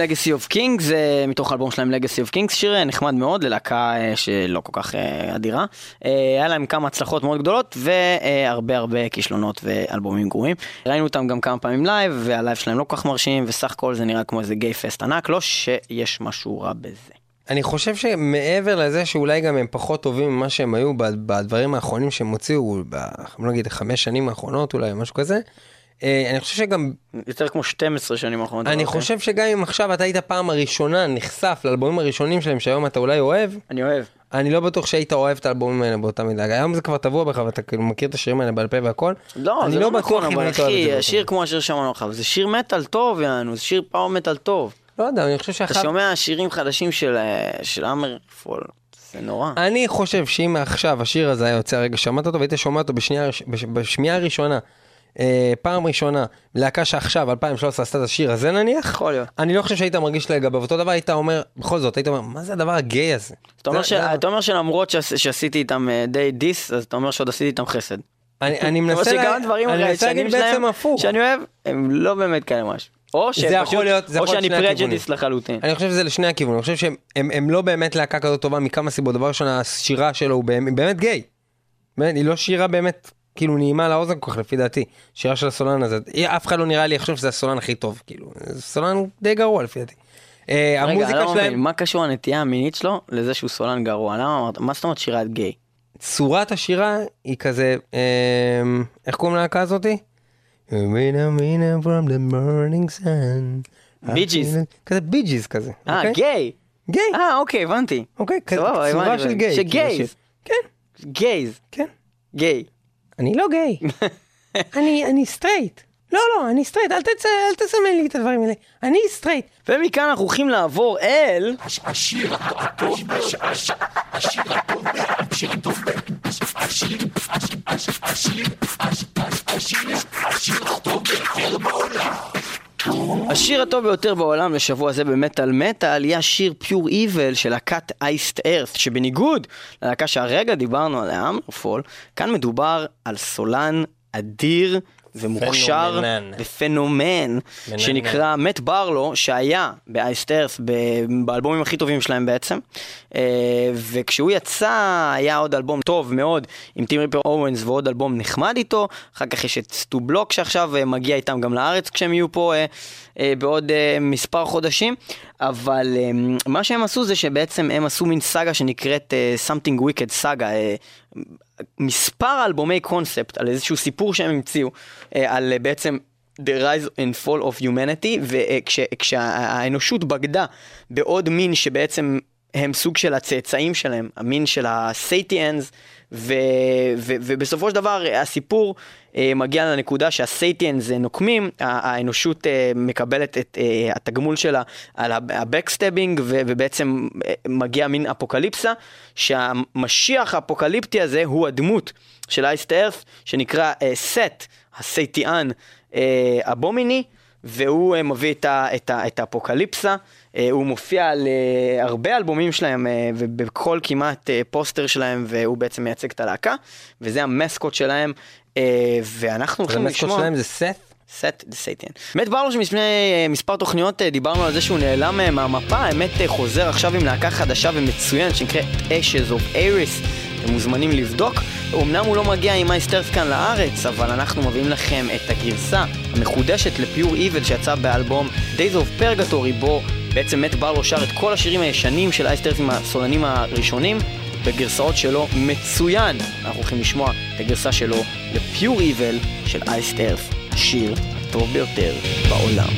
Legacy of Kings, זה מתוך האלבום שלהם Legacy of Kings, שיר אה, נחמד מאוד ללהקה אה, שלא כל כך אה, אדירה. אה, היה להם כמה הצלחות מאוד גדולות והרבה הרבה כישלונות ואלבומים גרועים. ראינו אותם גם כמה פעמים live, וה live שלהם לא כל כך מרשים, וסך הכל זה נראה כמו איזה gay fest ענק, לא שיש משהו רע בזה. אני חושב שמעבר לזה שאולי גם הם פחות טובים ממה שהם היו בדברים האחרונים שהם הוציאו, בוא נגיד חמש שנים האחרונות אולי, משהו כזה, אני חושב שגם, יותר כמו 12 שנים האחרונות. אני אוקיי. חושב שגם אם עכשיו אתה היית פעם הראשונה נחשף לאלבומים הראשונים שלהם שהיום אתה אולי אוהב, אני אוהב. אני לא בטוח שהיית אוהב את האלבומים האלה באותה מידה. היום זה כבר טבוע בך ואתה כאילו מכיר את השירים האלה בעל פה והכל. לא, זה לא נכון, אם אבל אחי, שיר. כמו השיר שאמרנו לך, זה שיר מטאל טוב, יענו, זה שיר פאור מטאל טוב. לא יודע, אני חושב אתה שאחד... שומע שירים חדשים של אה, אמרפול, זה נורא. אני חושב שאם עכשיו השיר הזה היה יוצא הרגע שמעת אותו והיית שומע אותו בשמיעה הראשונה, אה, פעם ראשונה, להקה שעכשיו 2013 עשתה את השיר הזה נניח, יכול להיות. אני לא חושב שהיית מרגיש לגביו אותו דבר, היית אומר, בכל זאת, היית אומר, מה זה הדבר הגיי הזה? אתה אומר זה- ש- זה- אתה אומר שלמרות שעש- שעשיתי איתם די diss, אז אתה אומר שעוד עשיתי איתם חסד. אני אני מנסה לה- אני מנסה להגיד בעצם הפוך. שאני אוהב, הם לא באמת כאלה משהו. או זה יכול להיות- זה או יכול שאני. prejudiced לחלוטין. אני חושב שזה לשני הכיוונים, אני חושב שהם הם, הם לא באמת להקה כזאת טובה מכמה סיבות. דבר ראשון, השירה שלו הוא באמת, באמת גיי. באמת, היא לא שירה באמת, כאילו נעימה לאוזן כל כך לפי דעתי. שירה של הסולן הזה, אף אחד לא נראה לי יחשוב שזה הסולן הכי טוב, כאילו, סולן די גרוע לפי דעתי. אה, רגע, אני המוזיקה לא מבין, שלהם, מה קשור הנטייה המינית שלו לזה שהוא סולן גרוע? למה אמרת, מה זאת אומרת שירת גיי? צורת השירה היא כזה, אה, איך קוראים להקה הזאתי? Gees. כזה בי ג'יז כזה. אה, אוקיי? גיי. גיי. אה, אוקיי, הבנתי. אוקיי, כזה צורה של גיי. כאילו, ש gays. ש- כן, gays. כן. גיי. אני לא גיי. אני, אני סטרייט. לא, לא, אני סטרייט, אל, תצ... אל תסמן לי את הדברים האלה. אני סטרייט. ומכאן אנחנו הולכים לעבור אל... השיר הטוב ביותר בעולם לשבוע זה במטאל מטאל יהיה השיר פיור איבל של להקת אייסט ארת שבניגוד ללהקה שהרגע דיברנו עליה, אמרפול, כאן מדובר על סולן אדיר ומוכשר. ופנומן. שנקרא מת ברלו שהיה באייסט ארת באלבומים הכי טובים שלהם בעצם אה, וכשהוא יצא היה עוד אלבום טוב מאוד עם טים ריפר אורנס ועוד אלבום נחמד איתו אחר כך יש את סטו בלוק שעכשיו אה, מגיע איתם גם לארץ כשהם יהיו פה אה, בעוד מספר חודשים אבל מה שהם עשו זה שבעצם הם עשו מין סאגה שנקראת Something Wicked סאגה מספר אלבומי קונספט על איזשהו סיפור שהם המציאו אה, על אה, בעצם The Rise and Fall of Humanity וכשהאנושות בגדה בעוד מין שבעצם הם סוג של הצאצאים שלהם, המין של הסייטיאנס ו- ו- ובסופו של דבר הסיפור אה, מגיע לנקודה שה Setians אה, נוקמים, האנושות אה, מקבלת את אה, התגמול שלה על ה backstabbing ו- ובעצם אה, מגיע מין אפוקליפסה שהמשיח האפוקליפטי הזה הוא הדמות של Iced Earth שנקרא אה, Set, ה Setian אה, Abominae והוא אה, מביא את, ה, את, ה, את האפוקליפסה, אה, הוא מופיע על אה, הרבה אלבומים שלהם ובכל כמעט פוסטר שלהם והוא בעצם מייצג את הלהקה וזה ה mascot שלהם ואנחנו הולכים ה mascot לשמוע... שלהם זה Set? Set the Setian. Matt Barlow שלפני אה, מספר תוכניות דיברנו על זה שהוא נעלם מהמפה, האמת חוזר עכשיו עם להקה חדשה ומצוינת שנקראת Ashes of Ares. אתם מוזמנים לבדוק. אמנם הוא לא מגיע עם Iced Earth כאן לארץ, אבל אנחנו מביאים לכם את הגרסה המחודשת ל Pure Evil שיצא באלבום Days of Purgatory, בו בעצם Matt Barlow שר את כל השירים הישנים של Iced Earth עם הסולנים הראשונים. בגרסאות שלו מצוין. אנחנו הולכים לשמוע את הגרסה שלו לפיור איבל של אייסט ארף, השיר הטוב ביותר בעולם.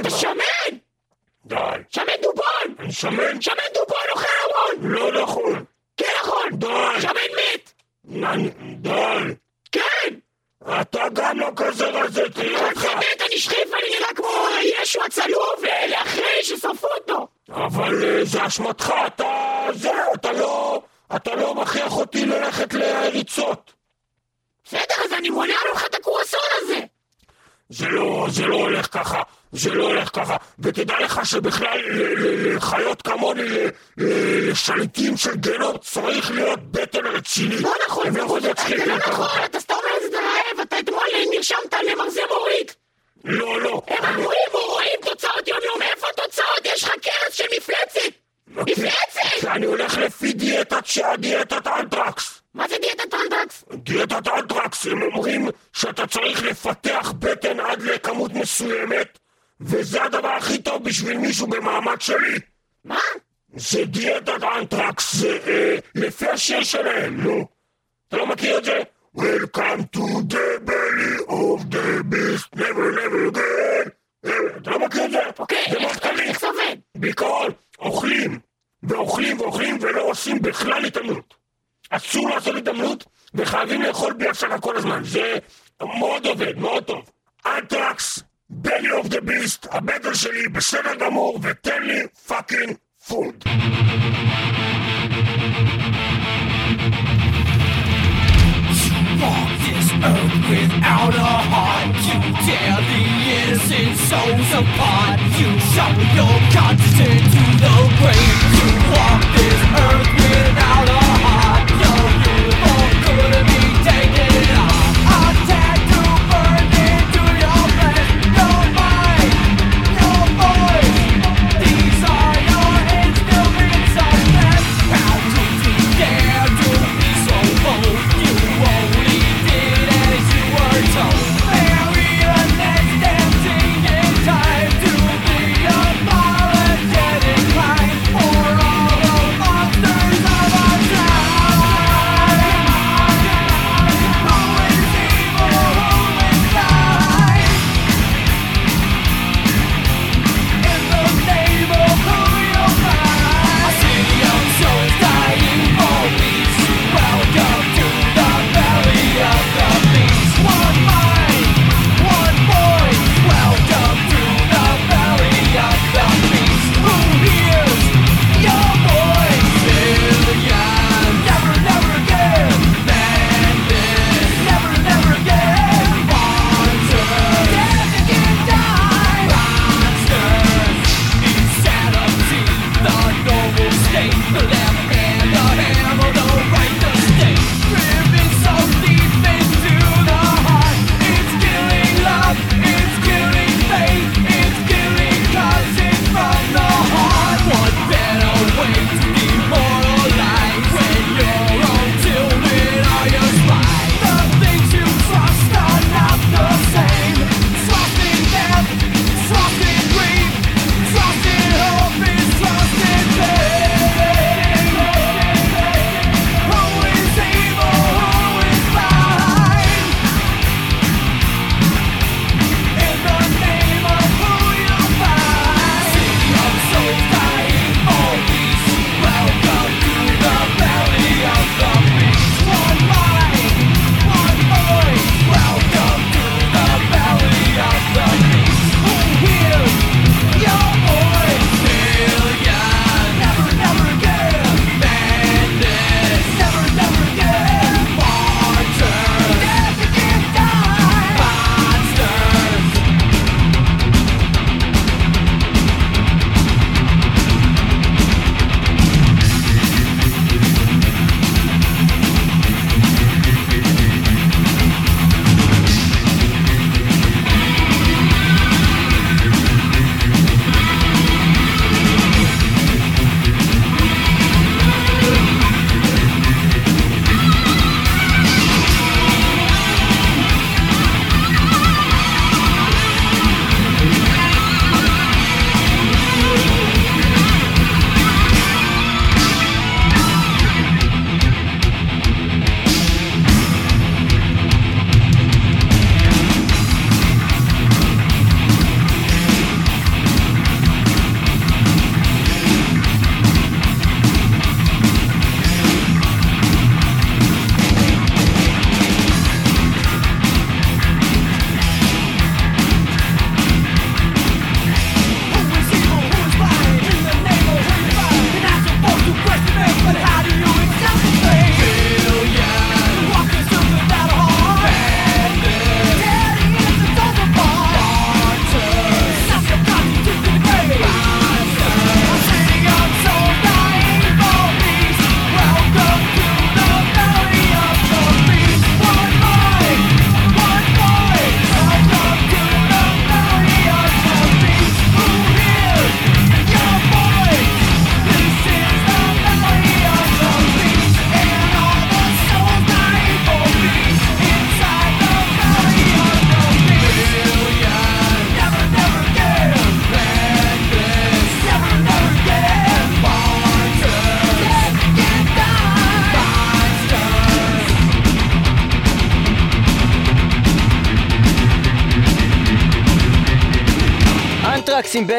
אתה שמן! די. שמן דובון! אני שמן? שמן דובון אוכל המון! לא נכון! כן נכון! די! שמן מת! די! כן! אתה גם לא כזה רזה, תראה אותך! אני מת, אני שחיף, אני נראה כמו ישו הצלוב, אחרי ששרפו אותו! אבל אה, זה אשמתך, אתה... זהו, אתה לא... אתה לא מכריח אותי ללכת לריצות! בסדר, אז אני מונע ממך את הקורסון הזה! זה לא, זה לא הולך ככה, זה לא הולך ככה, ותדע לך שבכלל לחיות כמוני, לשליטים של גינות, צריך להיות בטן רציני. לא נכון, זה לא נכון, אתה סתם רעב, אתה אתמול נרשמת למרזה מורית. לא, לא. הם אמורים רואים תוצאות יום-יום, איפה התוצאות? יש לך קרס של מפלצת! מפלצת! אני הולך לפי דיאטת דיאטת אנטרקס. מה זה דיאטת אנטרקס? דיאטת אנטרקס, הם אומרים שאתה צריך לפתח בטן עד לכמות מסוימת, וזה הדבר הכי טוב בשביל מישהו במעמד שלי. מה? זה דיאטת אנטרקס, זה אה, לפי השיר שלהם, נו. אתה לא מכיר את זה? Welcome to the belly of the beast, never never again. אה, אתה לא מכיר את זה? אוקיי, זה מאוד קליל. איך זה עובד? בעיקרון, אוכלים, ואוכלים ואוכלים ולא עושים בכלל התעמלות. אסור לעשות התעמלות, וחייבים לאכול בלי הפסקה כל הזמן. זה מאוד עובד, מאוד טוב. אנטרקס, בלי אוף דה ביסט, הבטל שלי בסדר גמור, ותן לי פאקינג פוד. walk this earth without a heart You tear the innocent souls apart You show your conscience into the grave You walk this earth without a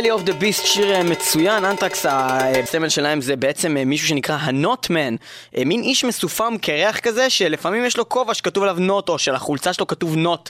Belly of the Beast, שיר אה, מצוין, אנטרקס הסמל שלהם זה בעצם אה, מישהו שנקרא ה Not Man, אה, מין איש מסופם קרח כזה שלפעמים יש לו כובע שכתוב עליו not או שלחולצה שלו כתוב not.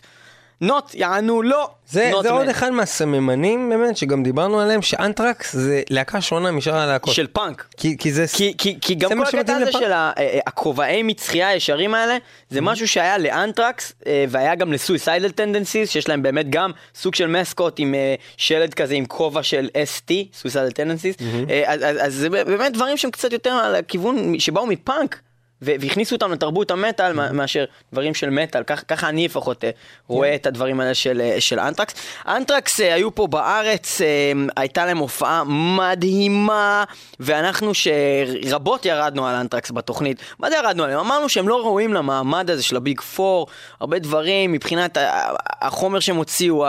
not, יענו לא. זה, Not זה. עוד אחד מהסממנים באמת שגם דיברנו עליהם שאנטרקס זה להקה שונה משאר הלהקות. של פאנק. כי, כי זה כי, כי, כי גם כל הקטע הזה לפאנק. של ה- אה, הכובעי מצחייה הישרים האלה, זה משהו שהיה לאנטרקס, אה, והיה גם ל Suicidal Tendencies, שיש להם באמת גם סוג של mascot עם אה, שלד כזה עם כובע של ST, Suicidal Tendencies, אז, אז, אז זה באמת דברים שהם קצת יותר על הכיוון שבאו מפאנק. והכניסו אותם לתרבות המטאל מאשר דברים של מטאל, כך, ככה אני לפחות אה, רואה את הדברים האלה של, אה, של Anthrax. Anthrax אה, היו פה בארץ, הייתה להם הופעה מדהימה, ואנחנו שרבות ירדנו על אנטרקס בתוכנית. מה זה ירדנו עליהם? אמרנו שהם לא ראויים למעמד הזה של ה Big Four, הרבה דברים מבחינת החומר שהם הוציאו,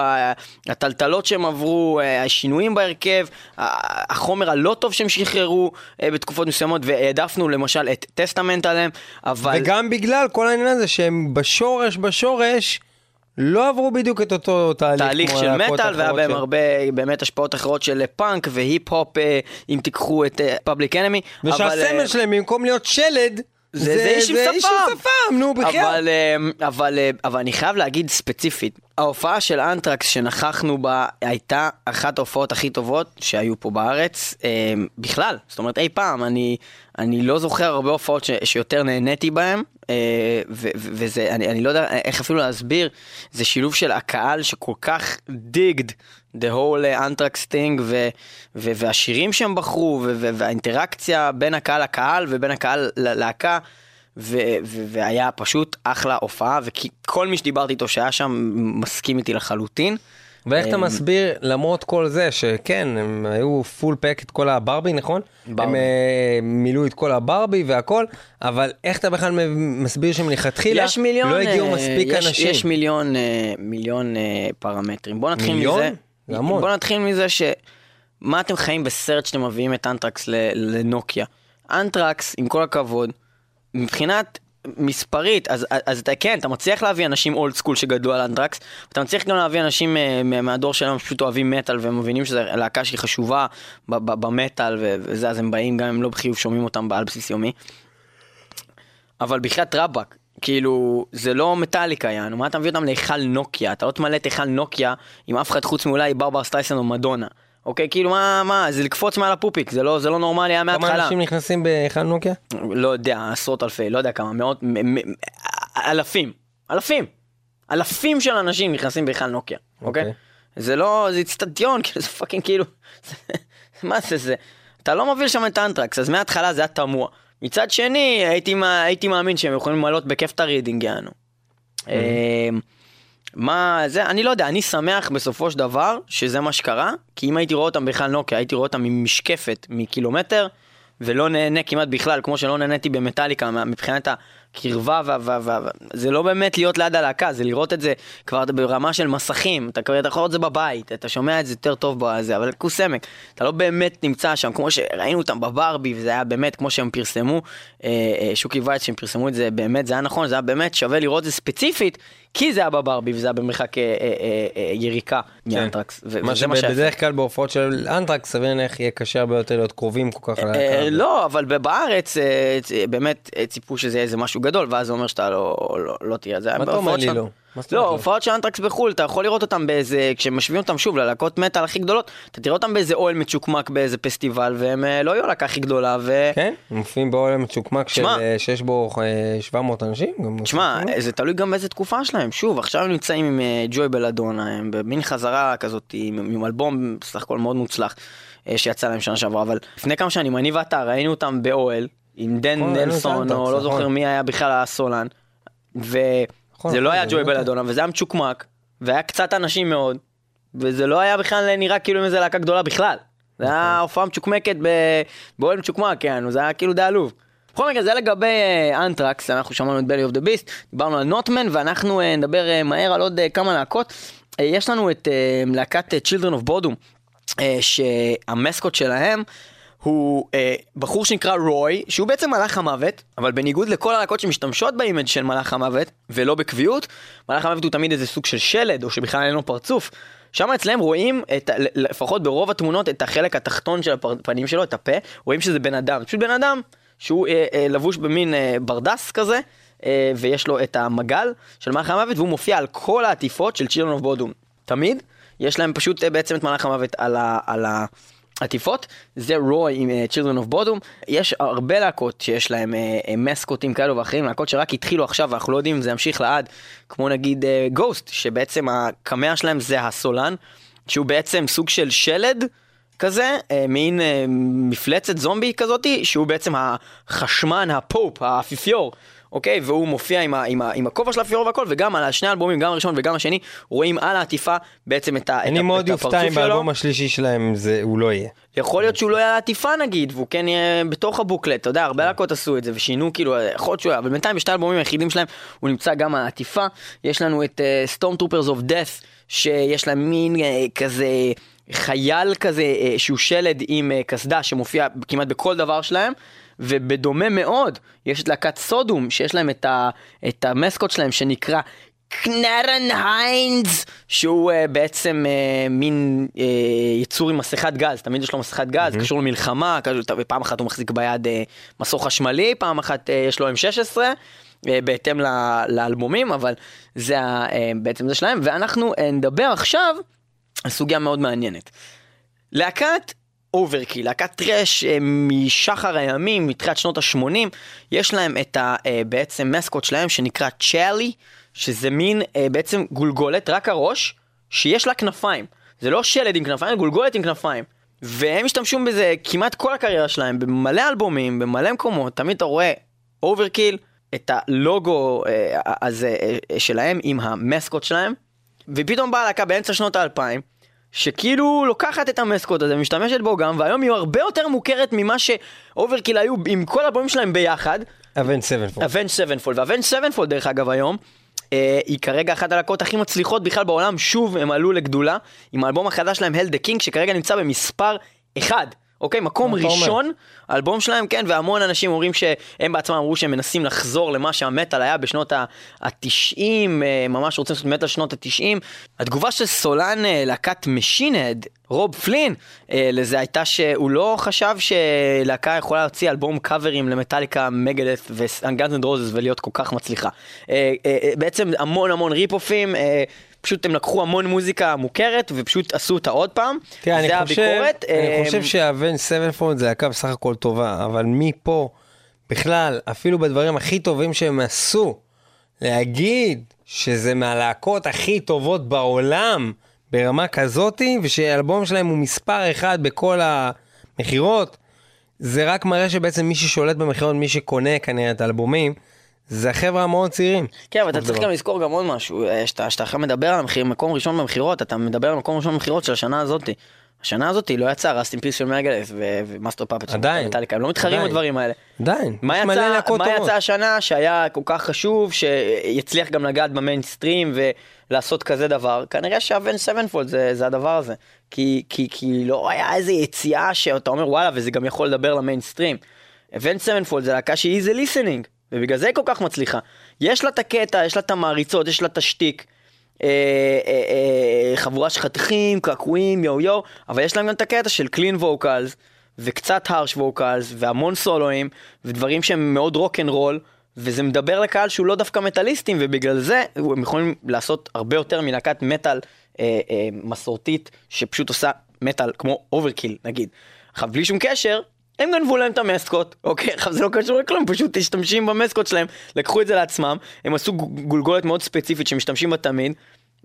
הטלטלות שהם עברו, השינויים בהרכב, החומר הלא טוב שהם שחררו בתקופות מסוימות, והעדפנו למשל את Testament עליהם, אבל... וגם בגלל כל העניין הזה שהם בשורש בשורש לא עברו בדיוק את אותו תהליך תהליך של מטאל, והיה בהם של- הרבה באמת השפעות אחרות של פאנק והיפ-הופ, אה, אם תיקחו את Public Enemy. ושהסמל שלהם במקום להיות שלד זה- זה איש עם איש. עם שפם, נו בחייאת. אבל, אה, אבל, אה, אבל אני חייב להגיד ספציפית, ההופעה של אנטרקס שנכחנו בה הייתה אחת ההופעות הכי טובות שהיו פה בארץ, אה, בכלל, זאת אומרת אי פעם, אני, אני לא זוכר הרבה הופעות ש, שיותר נהניתי בהן, אה, ו- וזה, אני, אני לא יודע איך אפילו להסביר, זה שילוב של הקהל שכל כך דיגד. The whole אה, Anthrax thing ו- ו- והשירים שהם בחרו ו- ו- והאינטראקציה בין הקהל לקהל ובין הקהל ללהקה ו- ו- והיה פשוט אחלה הופעה וכל מי שדיברתי איתו שהיה שם מסכים איתי לחלוטין. ואיך אתה אמ, מסביר למרות כל זה שכן הם היו פול פק את כל הברבי נכון? ברבי. הם אה, מילאו את כל הברבי והכל אבל איך אתה בכלל מסביר שמלכתחילה מיליון, לא הגיעו אה, מספיק יש, אנשים? יש מיליון, אה, מיליון אה, פרמטרים. בוא נתחיל מיליון? מזה. זה המון. בוא נתחיל מזה ש... מה אתם חיים בסרט שאתם מביאים את אנטרקס לנוקיה? אנטרקס, עם כל הכבוד, מבחינת מספרית, אז, אז אתה כן, אתה מצליח להביא אנשים old school שגדלו על אנטרקס, אתה מצליח גם להביא אנשים מה- מהדור שלהם שפשוט אוהבים מטאל והם מבינים שזו להקה שהיא חשובה במטאל וזה, אז הם באים גם אם לא בהכרח שומעים אותם על בסיס יומי. אבל בחייאת רבאק, כאילו, זה לא מטאליקה, יענו, מה אתה מביא אותם להיכל נוקיה? אתה לא תמלא את היכל נוקיה עם אף אחד חוץ מאולי ברברה סטרייסנד או מדונה. אוקיי, כאילו, מה, מה, זה לקפוץ מעל הפופיק, זה לא, זה לא נורמלי, היה כמה מההתחלה. אנשים נכנסים בהיכל נוקיה? לא יודע, עשרות אלפי, לא יודע כמה, מאות, מ- מ- אלפים, אלפים, אלפים של אנשים נכנסים בהיכל נוקיה, אוקיי? אוקיי. זה לא, זה אצטדיון, כאילו, זה fucking כאילו, מה זה זה? אתה לא מוביל שם את האנטרקס, אז מההתחלה זה היה תמוה. מצד שני, הייתי, הייתי מאמין שהם יכולים למלות בכיף את הרידינג, יענו. אמ, מה זה, אני לא יודע, אני שמח בסופו של דבר שזה מה שקרה, כי אם הייתי רואה אותם בכלל נוקיה, הייתי רואה אותם עם משקפת מקילומטר, ולא נהנה כמעט בכלל, כמו שלא נהניתי במטאליקה מבחינת הקרבה, וה, וה, וה, זה לא באמת להיות ליד הלהקה, זה לראות את זה כבר ברמה של מסכים, אתה כבר יכול לראות את זה בבית, אתה שומע את זה יותר טוב בזה, אבל כוס עמק, אתה לא באמת נמצא שם, כמו שראינו אותם בברבי, וזה היה באמת כמו שהם פרסמו, אה, אה, שוקי וייץ שהם פרסמו את זה, באמת, זה היה נכון, זה היה באמת שווה לראות את זה ספציפית, כי זה היה בברבי וזה היה במרחק אה, אה, אה, יריקה מאנטרקס. ו- מה. שבדרך כלל בהופעות של אנטרקס סביר להניח יהיה קשה הרבה יותר להיות קרובים כל כך. לא, אבל בארץ באמת ציפו שזה יהיה איזה משהו גדול, ואז זה אומר שאתה לא- לא- לא תראה. זה מה אתה אומר לי לא? לא, לא? הופעות של אנטרקס בחו"ל, אתה יכול לראות אותם באיזה, כשמשווים אותם שוב ללהקות מטאל הכי גדולות, אתה תראה אותם באיזה אוהל מצ'וקמק באיזה פסטיבל, והם אה, לא יהיו הלהקה הכי גדולה, ו... כן? הם מופיעים באוהל מצ'וקמק. אה, שיש בו אה, 700 אנשים? גם תשמע? זה תלוי גם באיזה תקופה שלהם. שוב, עכשיו הם נמצאים עם אה, ג'ואי בלדונה, הם במין חזרה כזאת, עם, אלבום בסך הכל מאוד מוצלח, אה, שיצא להם שנה שעברה, אבל לפני כמה שנים, אני ואתה ראינו אותם באוהל, עם דן נכון, נלסון, או לא זוכר נכון. מי היה בכלל הסולן, נכון, לא נכון, היה זה ג'ואי באמת בלדונה, וזה היה מצ'וקמק, והיה קצת אנשים מאוד, וזה לא היה בכלל נראה כאילו איזה להקה גדולה בכלל. זה נכון. היה הופעה מצ'וקמקת באוהל מצ'וקמק, יענו, זה היה כאילו די עלוב. בכל מקרה, זה לגבי אה, אנטרקס, אנחנו שמענו את Belly of the Beast, דיברנו על Not Man, ואנחנו אה, נדבר אה, מהר על עוד כמה להקות. יש לנו את להקת Children of Bodom, שה mascot שלהם הוא אה, בחור שנקרא רוי, שהוא בעצם מלאך המוות, אבל בניגוד לכל הלהקות שמשתמשות ב image של מלאך המוות, ולא בקביעות, מלאך המוות הוא תמיד איזה סוג של שלד, או שבכלל אין לו פרצוף. שם אצלם רואים, את, ה- לפחות ברוב התמונות, את החלק התחתון של הפנים שלו, את הפה, רואים שזה בן אדם. פשוט בן אדם שהוא אה, אה, לבוש במין אה, ברדס כזה, אה, ויש לו את המגל של מלאך המוות, והוא מופיע על כל העטיפות של Children of Bodom. תמיד יש להם פשוט אה, בעצם את מלאך המוות על, ה, על העטיפות. זה רוי עם אה, Children of Bodom. יש הרבה להקות שיש להם אה, אה, מסקוטים כאלו ואחרים, להקות שרק התחילו עכשיו ואנחנו לא יודעים אם זה ימשיך לעד, כמו נגיד Ghost, אה, שבעצם הקמע שלהם זה הסולן, שהוא בעצם סוג של שלד. כזה, אה, מין אה, מפלצת זומבי כזאתי, שהוא בעצם החשמן, ה Pope, האפיפיור, אוקיי? והוא מופיע עם, ה, עם, ה, עם הכובע של האפיפיור והכל, וגם על שני האלבומים, גם הראשון וגם השני, רואים על העטיפה בעצם את, ה, את, אני ה- מאוד את יופתע הפרצוף אם שלו. באלבום השלישי שלהם זה- הוא לא יהיה. יכול להיות שהוא לא יהיה על העטיפה נגיד, והוא כן יהיה בתוך ה booklet, אתה יודע, הרבה להקות עשו את זה, ושינו כאילו, יכול להיות שהוא יהיה, אבל בינתיים בשתי האלבומים היחידים שלהם, הוא נמצא גם על העטיפה. יש לנו את Stormtroopers of Death, שיש להם מין אה, כזה חייל כזה, אה, שהוא שלד עם אה, קסדה, שמופיע כמעט בכל דבר שלהם. ובדומה מאוד, יש את להקת סודום, שיש להם את, ה, את המסקוט שלהם שנקרא קנרן היינדס, שהוא uh, בעצם uh, מין uh, יצור עם מסכת גז, תמיד יש לו מסכת גז, mm-hmm. קשור למלחמה, כזה, ופעם אחת הוא מחזיק ביד uh, מסור חשמלי, פעם אחת uh, יש לו M16. uh, בהתאם ל- לאלבומים, אבל זה uh, בעצם זה שלהם, ואנחנו uh, נדבר עכשיו על סוגיה מאוד מעניינת. להקת Overkill, להקת thrash אה, משחר הימים, מתחילת שנות ה-80, יש להם את ה, אה, בעצם mascot שלהם שנקרא צ'אלי, שזה מין אה, בעצם גולגולת, רק הראש, שיש לה כנפיים. זה לא שלד עם כנפיים, זה גולגולת עם כנפיים. והם השתמשו בזה כמעט כל הקריירה שלהם, במלא אלבומים, במלא מקומות, תמיד אתה רואה Overkill, את הלוגו הזה שלהם עם ה mascot שלהם, ופתאום באה להקה באמצע שנות האלפיים, שכאילו לוקחת את ה mascot הזה, משתמשת בו גם, והיום היא הרבה יותר מוכרת ממה ש Overkill היו עם כל האלבומים שלהם ביחד. Avenged Sevenfold. Avenged Sevenfold, ו Avenged Sevenfold דרך אגב היום, אה, היא כרגע אחת הלהקות הכי מצליחות בכלל בעולם, שוב הם עלו לגדולה, עם האלבום החדש שלהם, Hail to the King, שכרגע נמצא במספר אחד. אוקיי, מקום? ראשון, האלבום שלהם, כן, והמון אנשים אומרים שהם בעצמם אמרו שהם מנסים לחזור למה שהמטאל היה בשנות ה-90, ממש רוצים לעשות מטאל שנות ה-90. התגובה של סולן אה, להקת Machine Head, רוב פלין, אה, לזה הייתה שהוא לא חשב שלהקה יכולה להוציא אלבום קאברים ל Metallica, Megadeth ו Guns N' Roses ולהיות כל כך מצליחה. אה, אה, אה, בעצם המון המון ריפ-אופים, אה, פשוט הם לקחו המון מוזיקה מוכרת ופשוט עשו אותה עוד פעם. תראה, אני חושב, הביקורת. אני אה, חושב ש Avenged Sevenfold זה להקה בסך הכל טובה, אבל מפה, בכלל, אפילו בדברים הכי טובים שהם עשו, להגיד שזה מהלהקות הכי טובות בעולם ברמה כזאתי, ושהאלבום שלהם הוא מספר אחד בכל המכירות, זה רק מראה שבעצם מי ששולט במכירות, מי שקונה כנראה את האלבומים, זה החבר'ה המאוד צעירים. כן, אבל אתה צריך גם לזכור גם עוד משהו, אה, שאתה עכשיו מדבר על המחיר, מקום ראשון במכירות, אתה מדבר על מקום ראשון במכירות של השנה הזאתי. השנה הזאתי לא יצא רסט אין פיס של מגלס ו Master of Puppets של. מטאליקה, הם לא מתחרים. בדברים האלה. עדיין, מה יש מלא יצא, להקות מה טובות. יצא השנה שהיה כל כך חשוב, שיצליח גם לגעת במיינסטרים ולעשות כזה דבר? כנראה ש Avenged Sevenfold זה, זה הדבר הזה. כי, כי, כי לא היה איזה יציאה שאתה אומר וואלה וזה גם יכול לדבר למיינסטרים. Avenged Sevenfold זה להקה שהיא easy listening, ובגלל זה היא כל כך מצליחה. יש לה את הקטע, יש לה את המעריצות, יש לה את השטיק. אה, אה, אה, חבורה של חתיכים, קעקועים, יו יו, אבל יש להם גם את הקטע של clean vocals, וקצת harsh vocals, והמון סולואים, ודברים שהם מאוד רוק אנד רול, וזה מדבר לקהל שהוא לא דווקא מטאליסטים, ובגלל זה הם יכולים לעשות הרבה יותר מלהקת מטאל אה, אה, מסורתית, שפשוט עושה מטאל כמו אוברקיל נגיד. עכשיו בלי שום קשר, הם גנבו להם את ה mascot, אוקיי, עכשיו זה לא קשור לכלום, פשוט משתמשים ב mascot שלהם, לקחו את זה לעצמם, הם עשו גולגולת מאוד ספציפית שמשתמשים בה תמיד,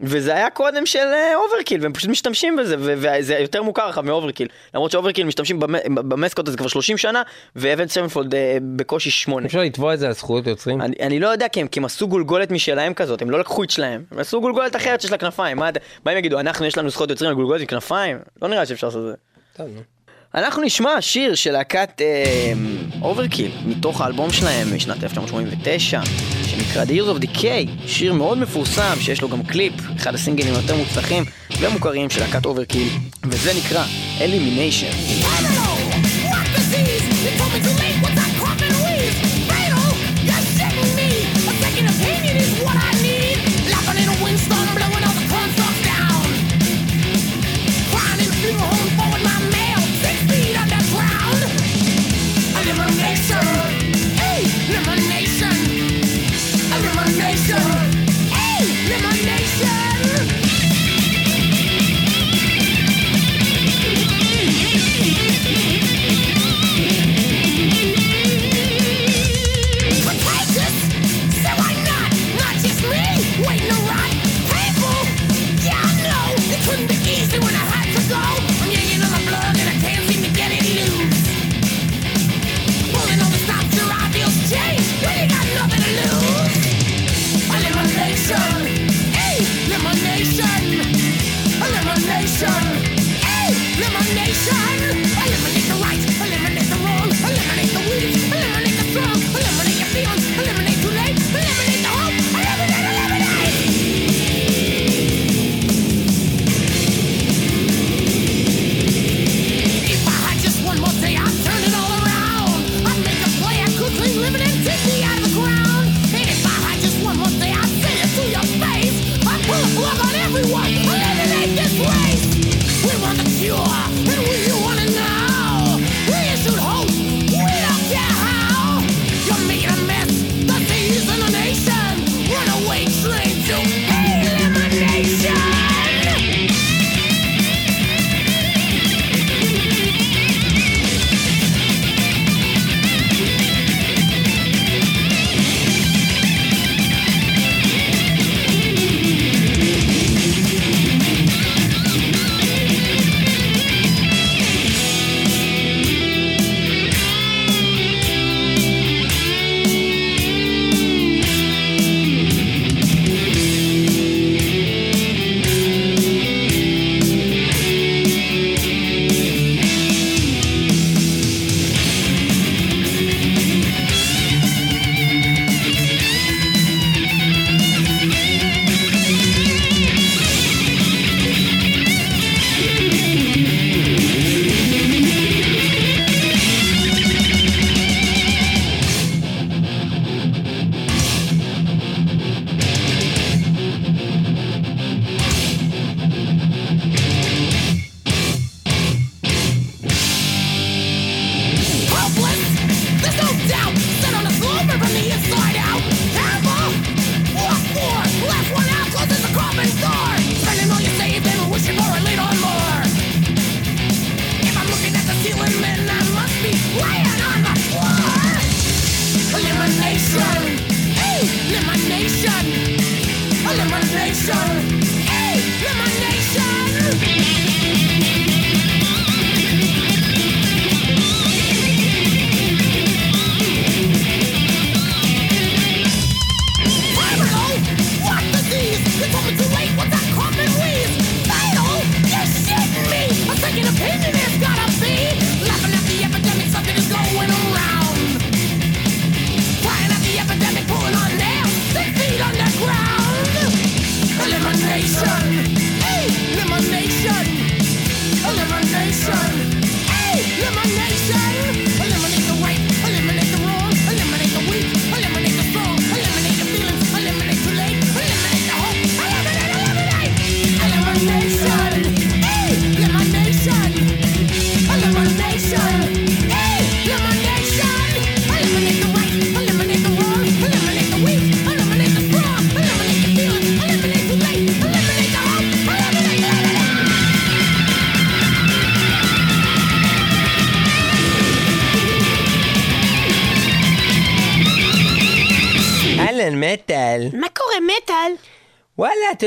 וזה היה קודם של אה, אוברקיל, והם פשוט משתמשים בזה, וזה יותר מוכר לך מאוברקיל, למרות שאוברקיל משתמשים במ- ב mascot הזה כבר 30 שנה, ואבנג'ד סבנפולד אה, בקושי 8. אפשר לתבוע את זה על זכויות יוצרים? אני, אני לא יודע, כי הם, כי הם עשו גולגולת משלהם כזאת, הם לא לקחו את שלהם, הם עשו גולגולת אחרת שיש לה כנפיים, מה, מה הם יגידו, אנחנו יש לנו זכויות יוצרים על גולגולת עם כנפיים? לא נראה שאפשר לעשות את זה. אנחנו נשמע שיר של להקת אמ, אוברקיל אה, מתוך האלבום שלהם משנת 1989 שנקרא The Years of Decay, שיר מאוד מפורסם שיש לו גם קליפ, אחד הסינגלים היותר מוצלחים ומוכרים של להקת אוברקיל וזה נקרא Elimination. I don't know what disease,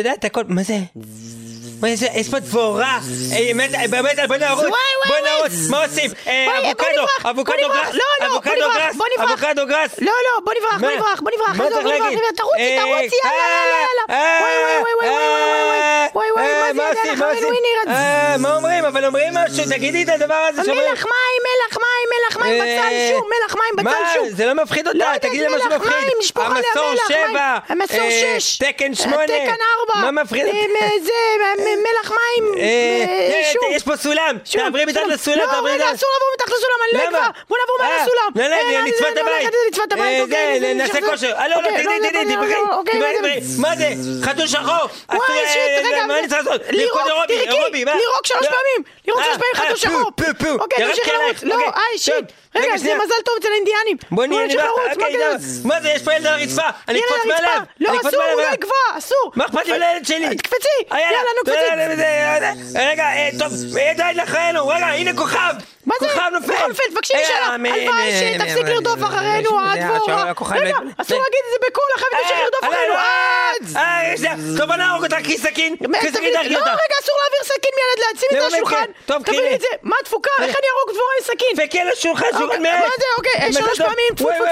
da t'accordes, mais c'est. Ouais, c'est pas de forage. Et mettre, ben, mettre, bonne route. Bonne חוץ, מה עושים? אבוקדו, אבוקדו גראס, לא, לא, אבוקדו גראס, אבוקדו גראס. לא, לא, בוא נברח, בוא נברח, בוא נברח, עזוב, בוא נברח, תרוצי, תרוצי, יאללה, יאללה, יאללה. אה, אה, וואי, וואי, וואי, וואי, וואי, אה, וואי, מה עושים, מה עושים? מה אומרים? אבל אומרים משהו, תגידי את הדבר הזה. מלח מים, מלח מים, מלח מים, בצל שום, מלח מים, בצל שום. זה לא מפחיד אותה, לא תגידי משהו מפחיד. המסור שבע, המסור שש, תקן שמונה, תקן ארבע. מה מפחיד אותה? זה, מלח מים, שום. יש פה סולם, תעברי מתחת לסולם. לא, לא, רגע. אסור לעבור מתחת לסולם, אני לא? אקבע. בוא נעבור מעל אה, הסולם. לא, לא, אה, נצפת? הבית. לא, ללכת לצפת הבית, אה, אוקיי, נעשה כושר. לא, לא, אוקיי, לא, לא, תבחרי. אוקיי, תבחרי, אוקיי. מה זה? חתול שחור. וואי, שיט, רגע. מה אני צריך לעשות? לירוק, לרקוד אירובי? לירוק שלוש לא. פעמים. לירוק שלוש פעמים, חתול שחור. פו, פו, פו. אוקיי, תמשיך לרוץ. לא, אוקיי. איי, שיט. רגע, זה. מזל טוב אצל האינדיאנים. בוא נמשיך לרוץ, מה אוקיי. מה זה? יש פה ילד על הרצפה. אני אקפוץ. מעליו. לא, אסור, הוא. לא יגבע, אסור. מה אכפת לי לילד שלי? תקפצי, יאללה, נו, לא, קפצי. לא, לא, לא, לא, רגע, טוב, די לחיינו, רגע, הנה כוכב. מה זה? כוכב נופל. כוכב נופל, תבקשי אה. מ- הלוואי שתפסיק לרדוף אחרינו, הדבורה. רגע, אסור להגיד את זה בקול, החייבת תמשיך לרדוף אה, אחרינו. אה, טוב, אני אהרוג אותה, קחי סכין. קחי סכין, תביא- תהרגי לא, אותה. רגע, אסור להעביר סכין מילד שימי את השולחן. טוב, תביא קחי. לי את זה. מה תפוקה? איך אני אהרוג דבורה עם סכין? דפקי על השולחן, אוקיי, שולחן מה מעץ. זה? אוקיי, אה, שלוש. פעמים, טפו, טפו,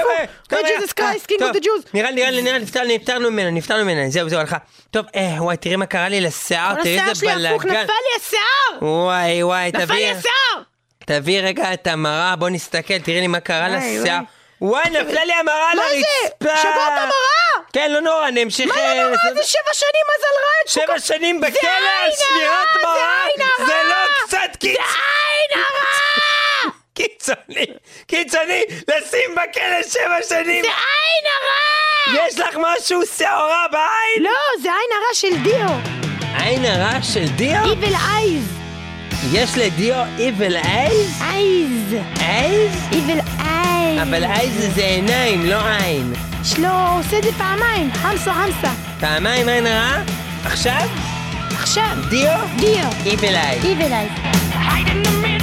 טפו. Christ, King of טוב. the Jews. נראה לי, נראה לי, נפטרנו ממנה, נפטרנו ממנה, זהו, זהו, הלכה. טוב, אה, וואי, תראי מה קרה לי לשיער, תראי איזה בלאגן. נפל לי השיער! וואי, וואי, נפל לי תביא, השיער! תביא רגע את המראה, בוא נסתכל, תראי לי מה קרה לשיער. וואי, נפלה לי המראה על מה זה? הרצפה. שברת המראה? כן, לא נורא, אני אמשיך... מה אה, לא נורא? לסדר- זה שבע שנים מזל רע! שבע שנים בכלא על שמירת זה מראה. זה לא קצת זה קיצוני. עין הרע! קיצוני, קיצוני, לשים בכלא שבע שנים. זה עין הרע! יש לך משהו שעורה בעין? לא, זה עין הרע של דיו. עין הרע של דיו? Evil eyes. יש לדיו איבל אייז? eyes. אייז? Evil eyes. אבל אייז זה עיניים, לא עין. שלו, הוא עושה את זה פעמיים. חמסה חמסה. פעמיים עין הרע? עכשיו? עכשיו. דיו? דיו. איבל אייז. Evil eyes.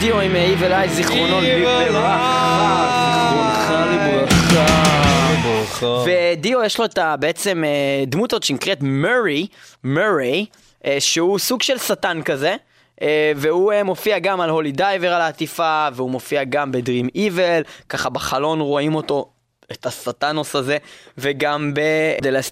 דיו עם איבל אייז, זכרונו לברכה. זיכרונך לברכה. ודיו יש לו את. בעצם אה, דמות עוד שנקראת מרי, מרי, אה, שהוא סוג של שטן כזה. אה, והוא אה, מופיע גם על הולי דייבר על העטיפה, והוא מופיע גם בדרים איבל, ככה בחלון רואים אותו, את השטנוס הזה, וגם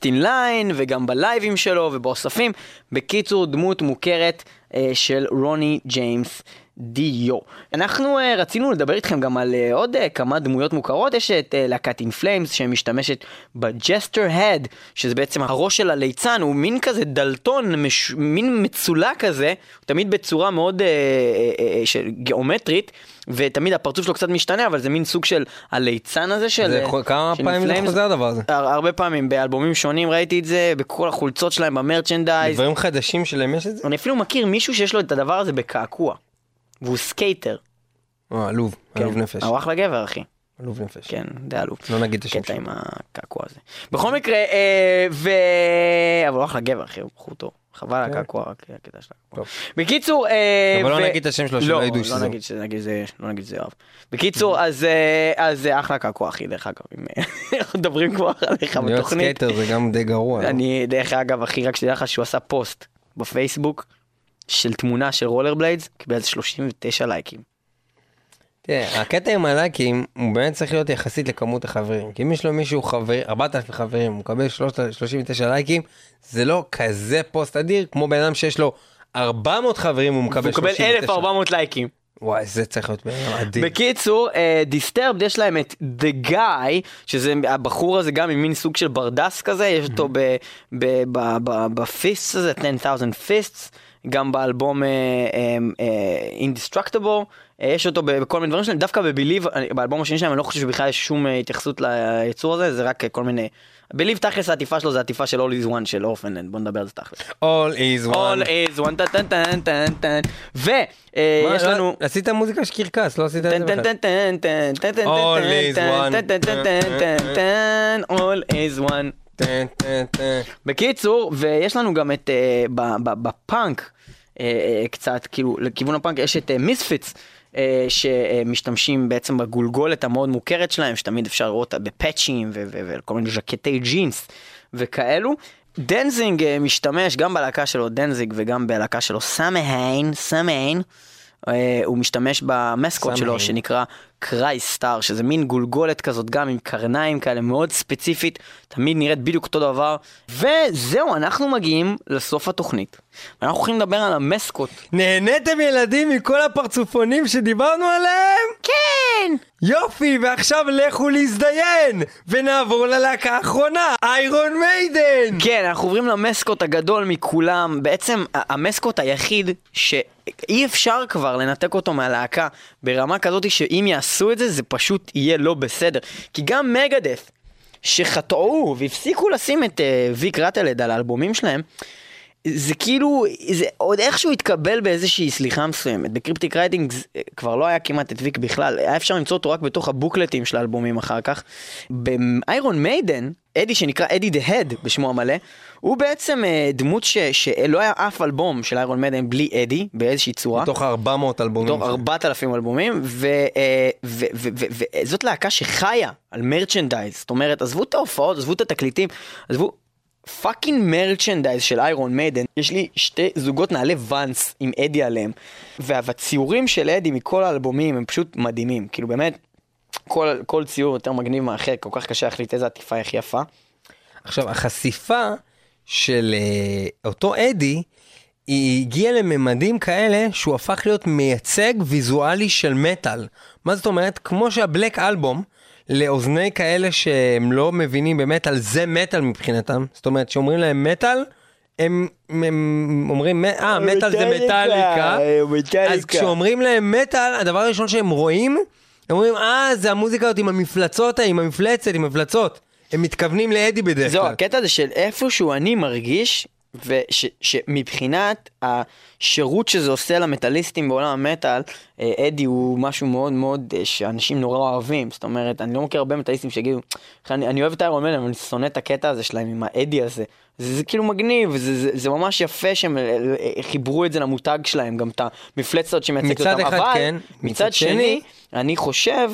in Line, וגם בלייבים שלו, ובאוספים. בקיצור, דמות מוכרת אה, של רוני ג'יימס דיו. אנחנו אה, רצינו לדבר איתכם גם על אה, עוד אה, כמה דמויות מוכרות, יש את אה, להקת אין פליימס שמשתמשת ב Jester Head, שזה בעצם הראש של הליצן, הוא מין כזה דלטון, מש... מין מצולע כזה, הוא תמיד בצורה מאוד אה, אה, אה, של גיאומטרית. ותמיד הפרצוף שלו קצת משתנה, אבל זה מין סוג של הליצן הזה של... זה אה, יכול- כמה של פעמים זה. חוזר הדבר הזה? הר- הרבה פעמים, באלבומים שונים ראיתי את זה, בכל החולצות שלהם, ב merchandise. דברים חדשים שלהם יש את זה? אני אפילו מכיר מישהו שיש לו את הדבר הזה בקעקוע. והוא סקייטר. אה, עלוב, עלוב נפש. הוא אחלה גבר, אחי. עלוב נפש. כן, די עלוב. לא נגיד את השם קטע שלו. עם הקעקוע הזה. בכל מקרה, אה, ו... אבל הוא אחלה גבר, אחי, הוא בחור טוב. חבל על הקעקוע, רק הקטע של הקעקוע. טוב. בקיצור, אה, אבל לא ו- נגיד את השם שלו, שלא לא, ידעו לא שזה הוא. נגיד שזה, נגיד זה, לא נגיד שזה יואב. בקיצור, אז אה, אז זה אחלה קעקוע, אחי, דרך אגב, אם אה, אנחנו מדברים כבר עליך להיות בתוכנית. סקייטר זה גם די גרוע. לא? אני, דרך אגב, אחי, רק שתדע לך שהוא עשה פוסט בפייסבוק של תמונה של רולר בליידס, קיבל איזה 39 לייקים. תראה, הקטע עם הלייקים הוא באמת צריך להיות יחסית לכמות החברים. כי אם יש לו מישהו חבר, 4,000 חברים, הוא מקבל 39 לייקים, זה לא כזה פוסט אדיר כמו בן אדם שיש לו 400 חברים הוא מקבל הוא מקבל 39. 1,400 לייקים. וואי, זה צריך להיות אדיר. בקיצור, דיסטרבד יש להם את The Guy, שזה הבחור הזה גם עם מין סוג של ברדס כזה, יש אותו ב fist הזה, 10,000 fists, גם באלבום אה, אה, אה, Indestructible, אה, יש אותו בכל מיני דברים שלהם, דווקא ב Believe, באלבום השני שלהם אני לא חושב שבכלל יש שום אה, התייחסות ליצור הזה, זה רק אה, כל מיני... Believe תכלס העטיפה שלו זה עטיפה של All is One של אורפנלנד, בוא נדבר על זה תכלס. All is All one. is one, טן טן טן טן טן, ויש לא- לנו... עשית מוזיקה של קרקס, לא עשית את זה טן טן בכלל. טן טן טן טן טן All טן one. טן טן טן טן טן all is one. בקיצור, ויש לנו גם את, אה, בפאנק, אה, אה, קצת, כאילו, לכיוון הפאנק יש את מיספיטס. שמשתמשים בעצם בגולגולת המאוד מוכרת שלהם, שתמיד אפשר לראות אותה בפאצ'ים וכל מיני ז'קטי ג'ינס וכאלו. דנזיג משתמש גם בלהקה שלו דנזיג וגם בלהקה שלו סאמהיין, סאמהיין, הוא משתמש ב mascot שלו. שנקרא Crystar, שזה מין גולגולת כזאת גם עם קרניים כאלה מאוד ספציפית, תמיד נראית בדיוק אותו דבר. וזהו, אנחנו מגיעים לסוף התוכנית. ואנחנו הולכים לדבר על המסקוט. נהניתם ילדים מכל הפרצופונים שדיברנו עליהם? כן! יופי, ועכשיו לכו להזדיין! ונעבור ללהקה האחרונה, איירון מיידן! כן, אנחנו עוברים למסקוט הגדול מכולם, בעצם המסקוט היחיד שאי אפשר כבר לנתק אותו מהלהקה ברמה כזאת שאם יעשו את זה, זה פשוט יהיה לא בסדר. כי גם מגדת', שחטאו והפסיקו לשים את אה, ויק ראטלהד על האלבומים שלהם, זה כאילו, זה עוד איכשהו התקבל באיזושהי סליחה מסוימת. ב Cryptic Writings כבר לא היה כמעט את ויק בכלל, היה אפשר למצוא אותו רק בתוך ה booklet־ים של האלבומים אחר כך. באיירון מיידן, אדי שנקרא Eddie the Head בשמו המלא, הוא בעצם אה, דמות ש, שלא היה אף אלבום של איירון מיידן בלי אדי באיזושהי צורה. מתוך 400 אלבומים. מתוך 4,000 אלבומים, אה, וזאת להקה שחיה על merchandise, זאת אומרת, עזבו את ההופעות, עזבו את התקליטים, עזבו fucking merchandise של איירון מיידן, יש לי שתי זוגות נעלי ואנס עם אדי עליהם, והציורים של אדי מכל האלבומים הם פשוט מדהימים, כאילו באמת, כל, כל ציור יותר מגניב מהאחר, כל כך קשה להחליט איזה עטיפה איך יפה. עכשיו, החשיפה של אה, אותו אדי, היא הגיעה לממדים כאלה שהוא הפך להיות מייצג ויזואלי של מטאל. מה זאת אומרת? כמו שהבלק אלבום, לאוזני כאלה שהם לא מבינים במטאל, זה מטאל מבחינתם. זאת אומרת, כשאומרים להם מטאל, הם, הם אומרים, אה, מטאל זה מטאליקה. אז כשאומרים להם מטאל, הדבר הראשון שהם רואים, הם אומרים, אה, זה המוזיקה הזאת עם המפלצות, עם המפלצת, עם המפלצות. הם מתכוונים לאדי בדרך זהו, כלל. הקטע הזה של איפשהו אני מרגיש, ושמבחינת השירות שזה עושה למטאליסטים בעולם המטאל, אה, אדי הוא משהו מאוד מאוד אה, שאנשים נורא אוהבים. זאת אומרת, אני לא מכיר הרבה מטאליסטים שיגידו, אני, אני אוהב את איירון מיידן, אבל אני שונא את הקטע הזה שלהם עם האדי הזה. זה, זה כאילו מגניב, זה, זה, זה ממש יפה שהם אה, חיברו את זה למותג שלהם, גם את המפלצת שמייצגת מצד אותם. אחד אבל כן, מצד מצד שני, שני- אני חושב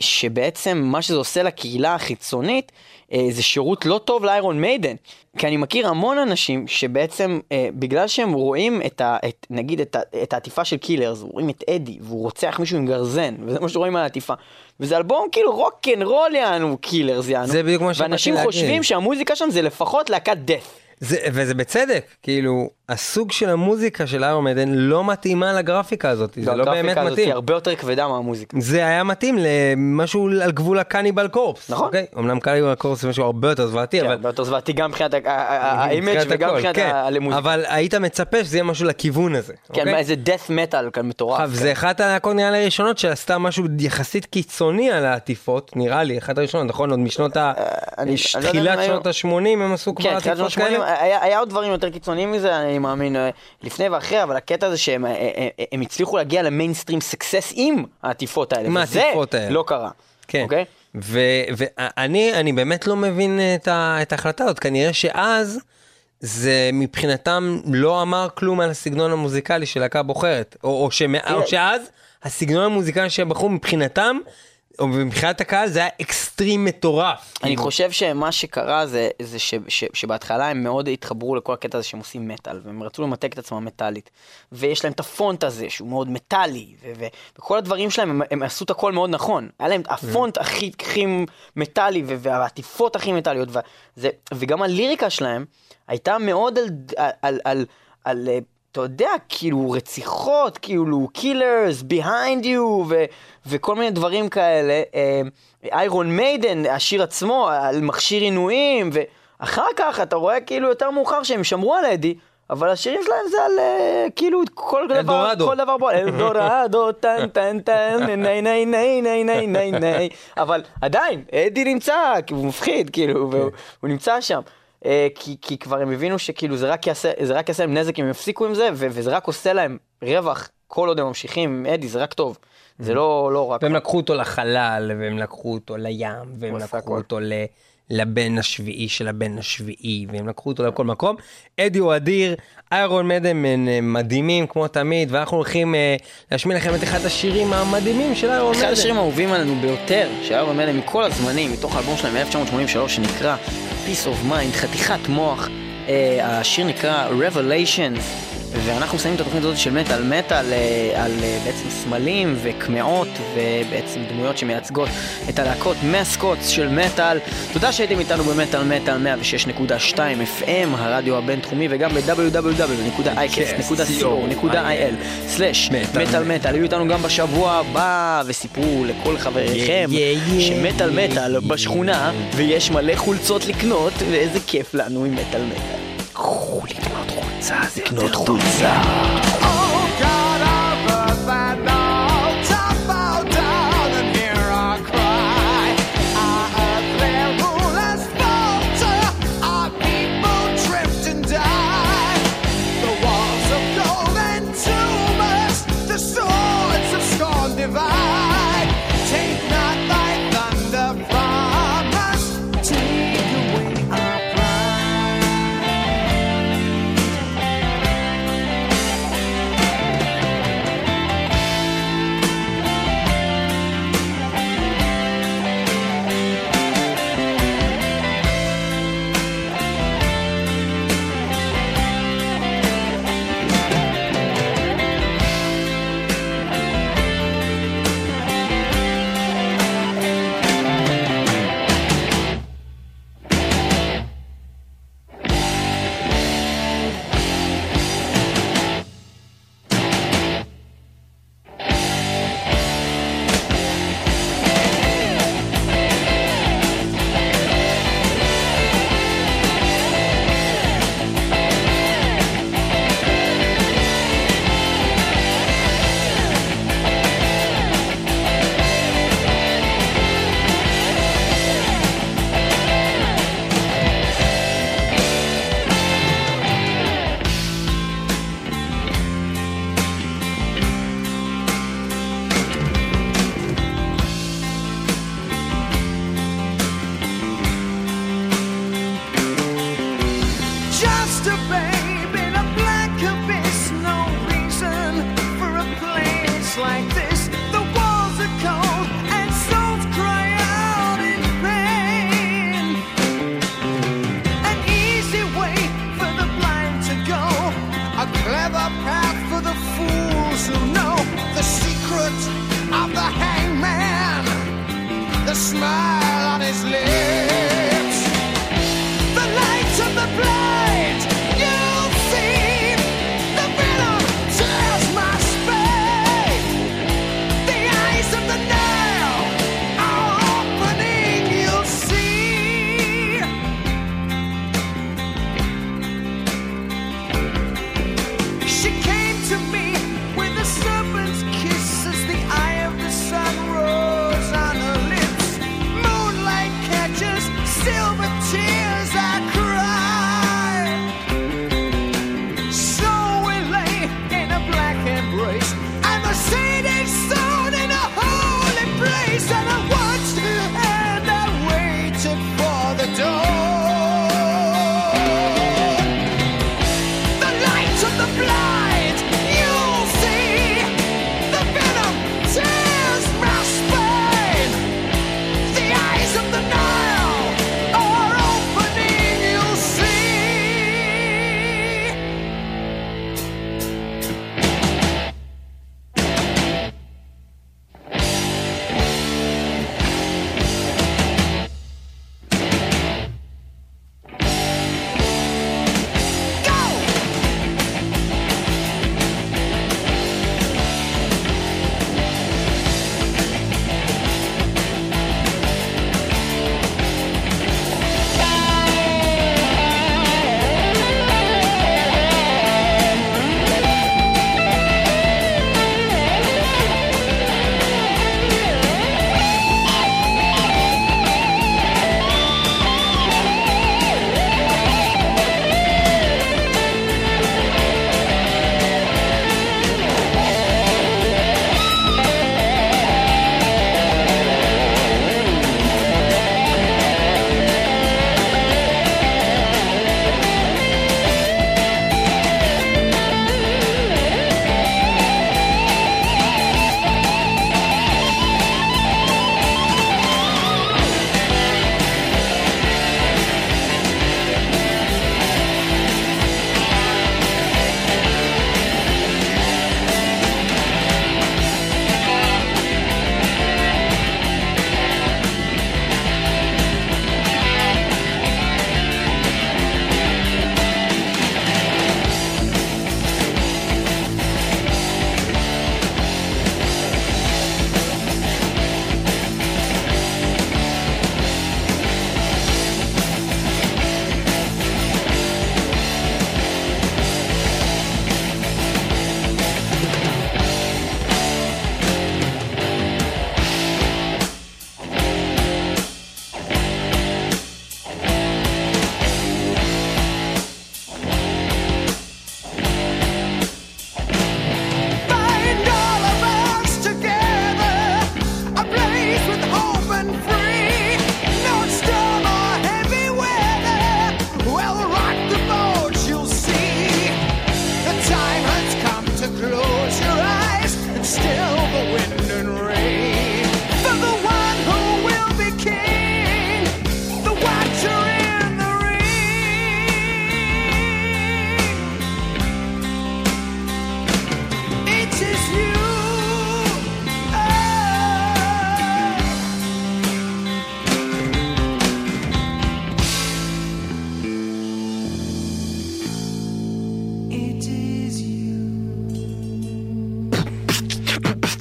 שבעצם מה שזה עושה לקהילה החיצונית אה, זה שירות לא טוב לאיירון מיידן. כי אני מכיר המון אנשים שבעצם אה, בגלל שהם רואים את ה... את, נגיד את, ה, את העטיפה של Killers, רואים את אדי והוא רוצח מישהו עם גרזן וזה מה שרואים על העטיפה. וזה אלבום כאילו רוקנרול יענו Killers יענו. זה בדיוק מה שבאתי ואנשים להגיד. חושבים שהמוזיקה שם זה לפחות להקת דת'. זה, וזה בצדק, כאילו, הסוג של המוזיקה של איירון מיידן לא מתאימה לגרפיקה הזאת, זה לא באמת הגרפיקה הזאת מתאים. היא הרבה יותר כבדה מהמוזיקה. זה היה מתאים למשהו על גבול הקניבל קורפס. נכון. אוקיי? אמנם קניבל קורפס זה משהו הרבה יותר זוועתי, כן, אבל... הרבה יותר זוועתי גם מבחינת ה image וגם מבחינת כן. הלימוזיקה. אבל היית מצפה שזה יהיה משהו לכיוון הזה. כן, אוקיי? איזה death metal כאן מטורף. עכשיו, כן. זה אחת הלהקות נראה לי הראשונות שעשתה משהו יחסית קיצוני על העטיפות, נראה לי, אחת הראשונות, נכון? עוד משנות ה... אני לא תחילת שנות ה-80 הם עשו כבר כן, עטיפות שנות ה-80, כאלה. היה היה עוד דברים יותר קיצוניים מזה, אני מאמין, אה, לפני ואחרי, אבל הקטע זה שהם אה, אה, אה, הם הצליחו להגיע למיינסטרים סקסס עם העטיפות האלה. עם העטיפות האלה. לא קרה. כן. אוקיי? ואני אני באמת לא מבין את, ה, את ההחלטה הזאת, כנראה שאז זה מבחינתם לא אמר כלום על הסגנון המוזיקלי של להקה בוחרת, או, או, שמא, או שאז הסגנון המוזיקלי שהם בחרו מבחינתם, או מבחינת הקהל זה היה אקסטרים מטורף. אני. חושב שמה שקרה זה, זה ש, ש, שבהתחלה הם מאוד התחברו לכל הקטע הזה שהם עושים מטאל, והם רצו למתק את עצמם מטאלית. ויש להם את הפונט הזה שהוא מאוד מטאלי, וכל הדברים שלהם, הם, הם עשו את הכל מאוד נכון. היה להם הפונט הכי, הכי מטאלי, והעטיפות הכי מטאליות, וגם הליריקה שלהם הייתה מאוד על, על, על, על, על אה, אתה יודע, כאילו רציחות, כאילו Killers, behind you, ו, וכל מיני דברים כאלה. Iron Maiden, השיר עצמו, על מכשיר עינויים, ואחר כך אתה רואה כאילו יותר מאוחר שהם שמרו על Eddie. אבל השירים שלהם זה על אה, כאילו כל דבר, El Dorado. כל דבר בו, El Dorado, טן טן טן, ניי ניי ניי ניי ניי ניי ניי, אבל עדיין, אדי נמצא, כי הוא מפחיד, כאילו, והוא הוא נמצא שם. אה, כי, כי כבר הם הבינו שכאילו זה רק יעשה, זה רק יעשה להם נזק אם הם יפסיקו עם זה, ו- וזה רק עושה להם רווח כל עוד הם ממשיכים עם אדי, זה רק טוב. זה לא, לא רק... והם לקחו אותו לחלל, והם לקחו אותו לים, והם לקחו. אותו ל... לבן השביעי של הבן השביעי, והם לקחו אותו לכל מקום. אדי הוא אדיר, איירון מדהם הם אה, מדהימים כמו תמיד, ואנחנו הולכים אה, להשמיע לכם את אחד השירים המדהימים של איירון אחד מדהם. השירים האהובים עלינו ביותר, שהיה במילא מכל הזמנים, מתוך האלבום שלהם מ-1983 שנקרא Peace of Mind, חתיכת מוח. אה, השיר נקרא Revelations, ואנחנו מסיימים את התוכנית הזאת של מטאל מטאל אה, על אה, בעצם סמלים וקמעות ובעצם דמויות שמייצגות את הלהקות מהסקוטס של מטאל. תודה שהייתם איתנו במטאל מטאל 106.2 FM, הרדיו הבינתחומי, וגם ב-www.icast.co.il/מטאל מטאל. היו איתנו גם בשבוע הבא וסיפרו לכל חבריכם שמטאל מטאל בשכונה ויש מלא חולצות לקנות ואיזה כיף לנו עם מטאל מטאל. קחו לקנות חולצה, לקנות חולצה. Oh God of earth and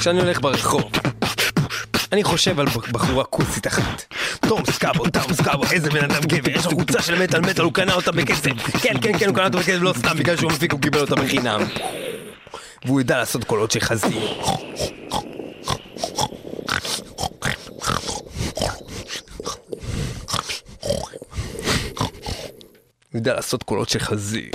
כשאני הולך ברחוב, אני חושב על בחורה כוסית אחת. תום סקאבו, תום סקאבו, איזה בן אדם גבר, יש לו חולצה של מטאל מטאל, הוא קנה אותה בכסף. כן, כן, כן, הוא קנה אותה בכסף לא סתם, בגלל שהוא מפיק, הוא קיבל אותה בחינם. והוא ידע לעשות קולות של חזיר. הוא יודע לעשות קולות של חזיר.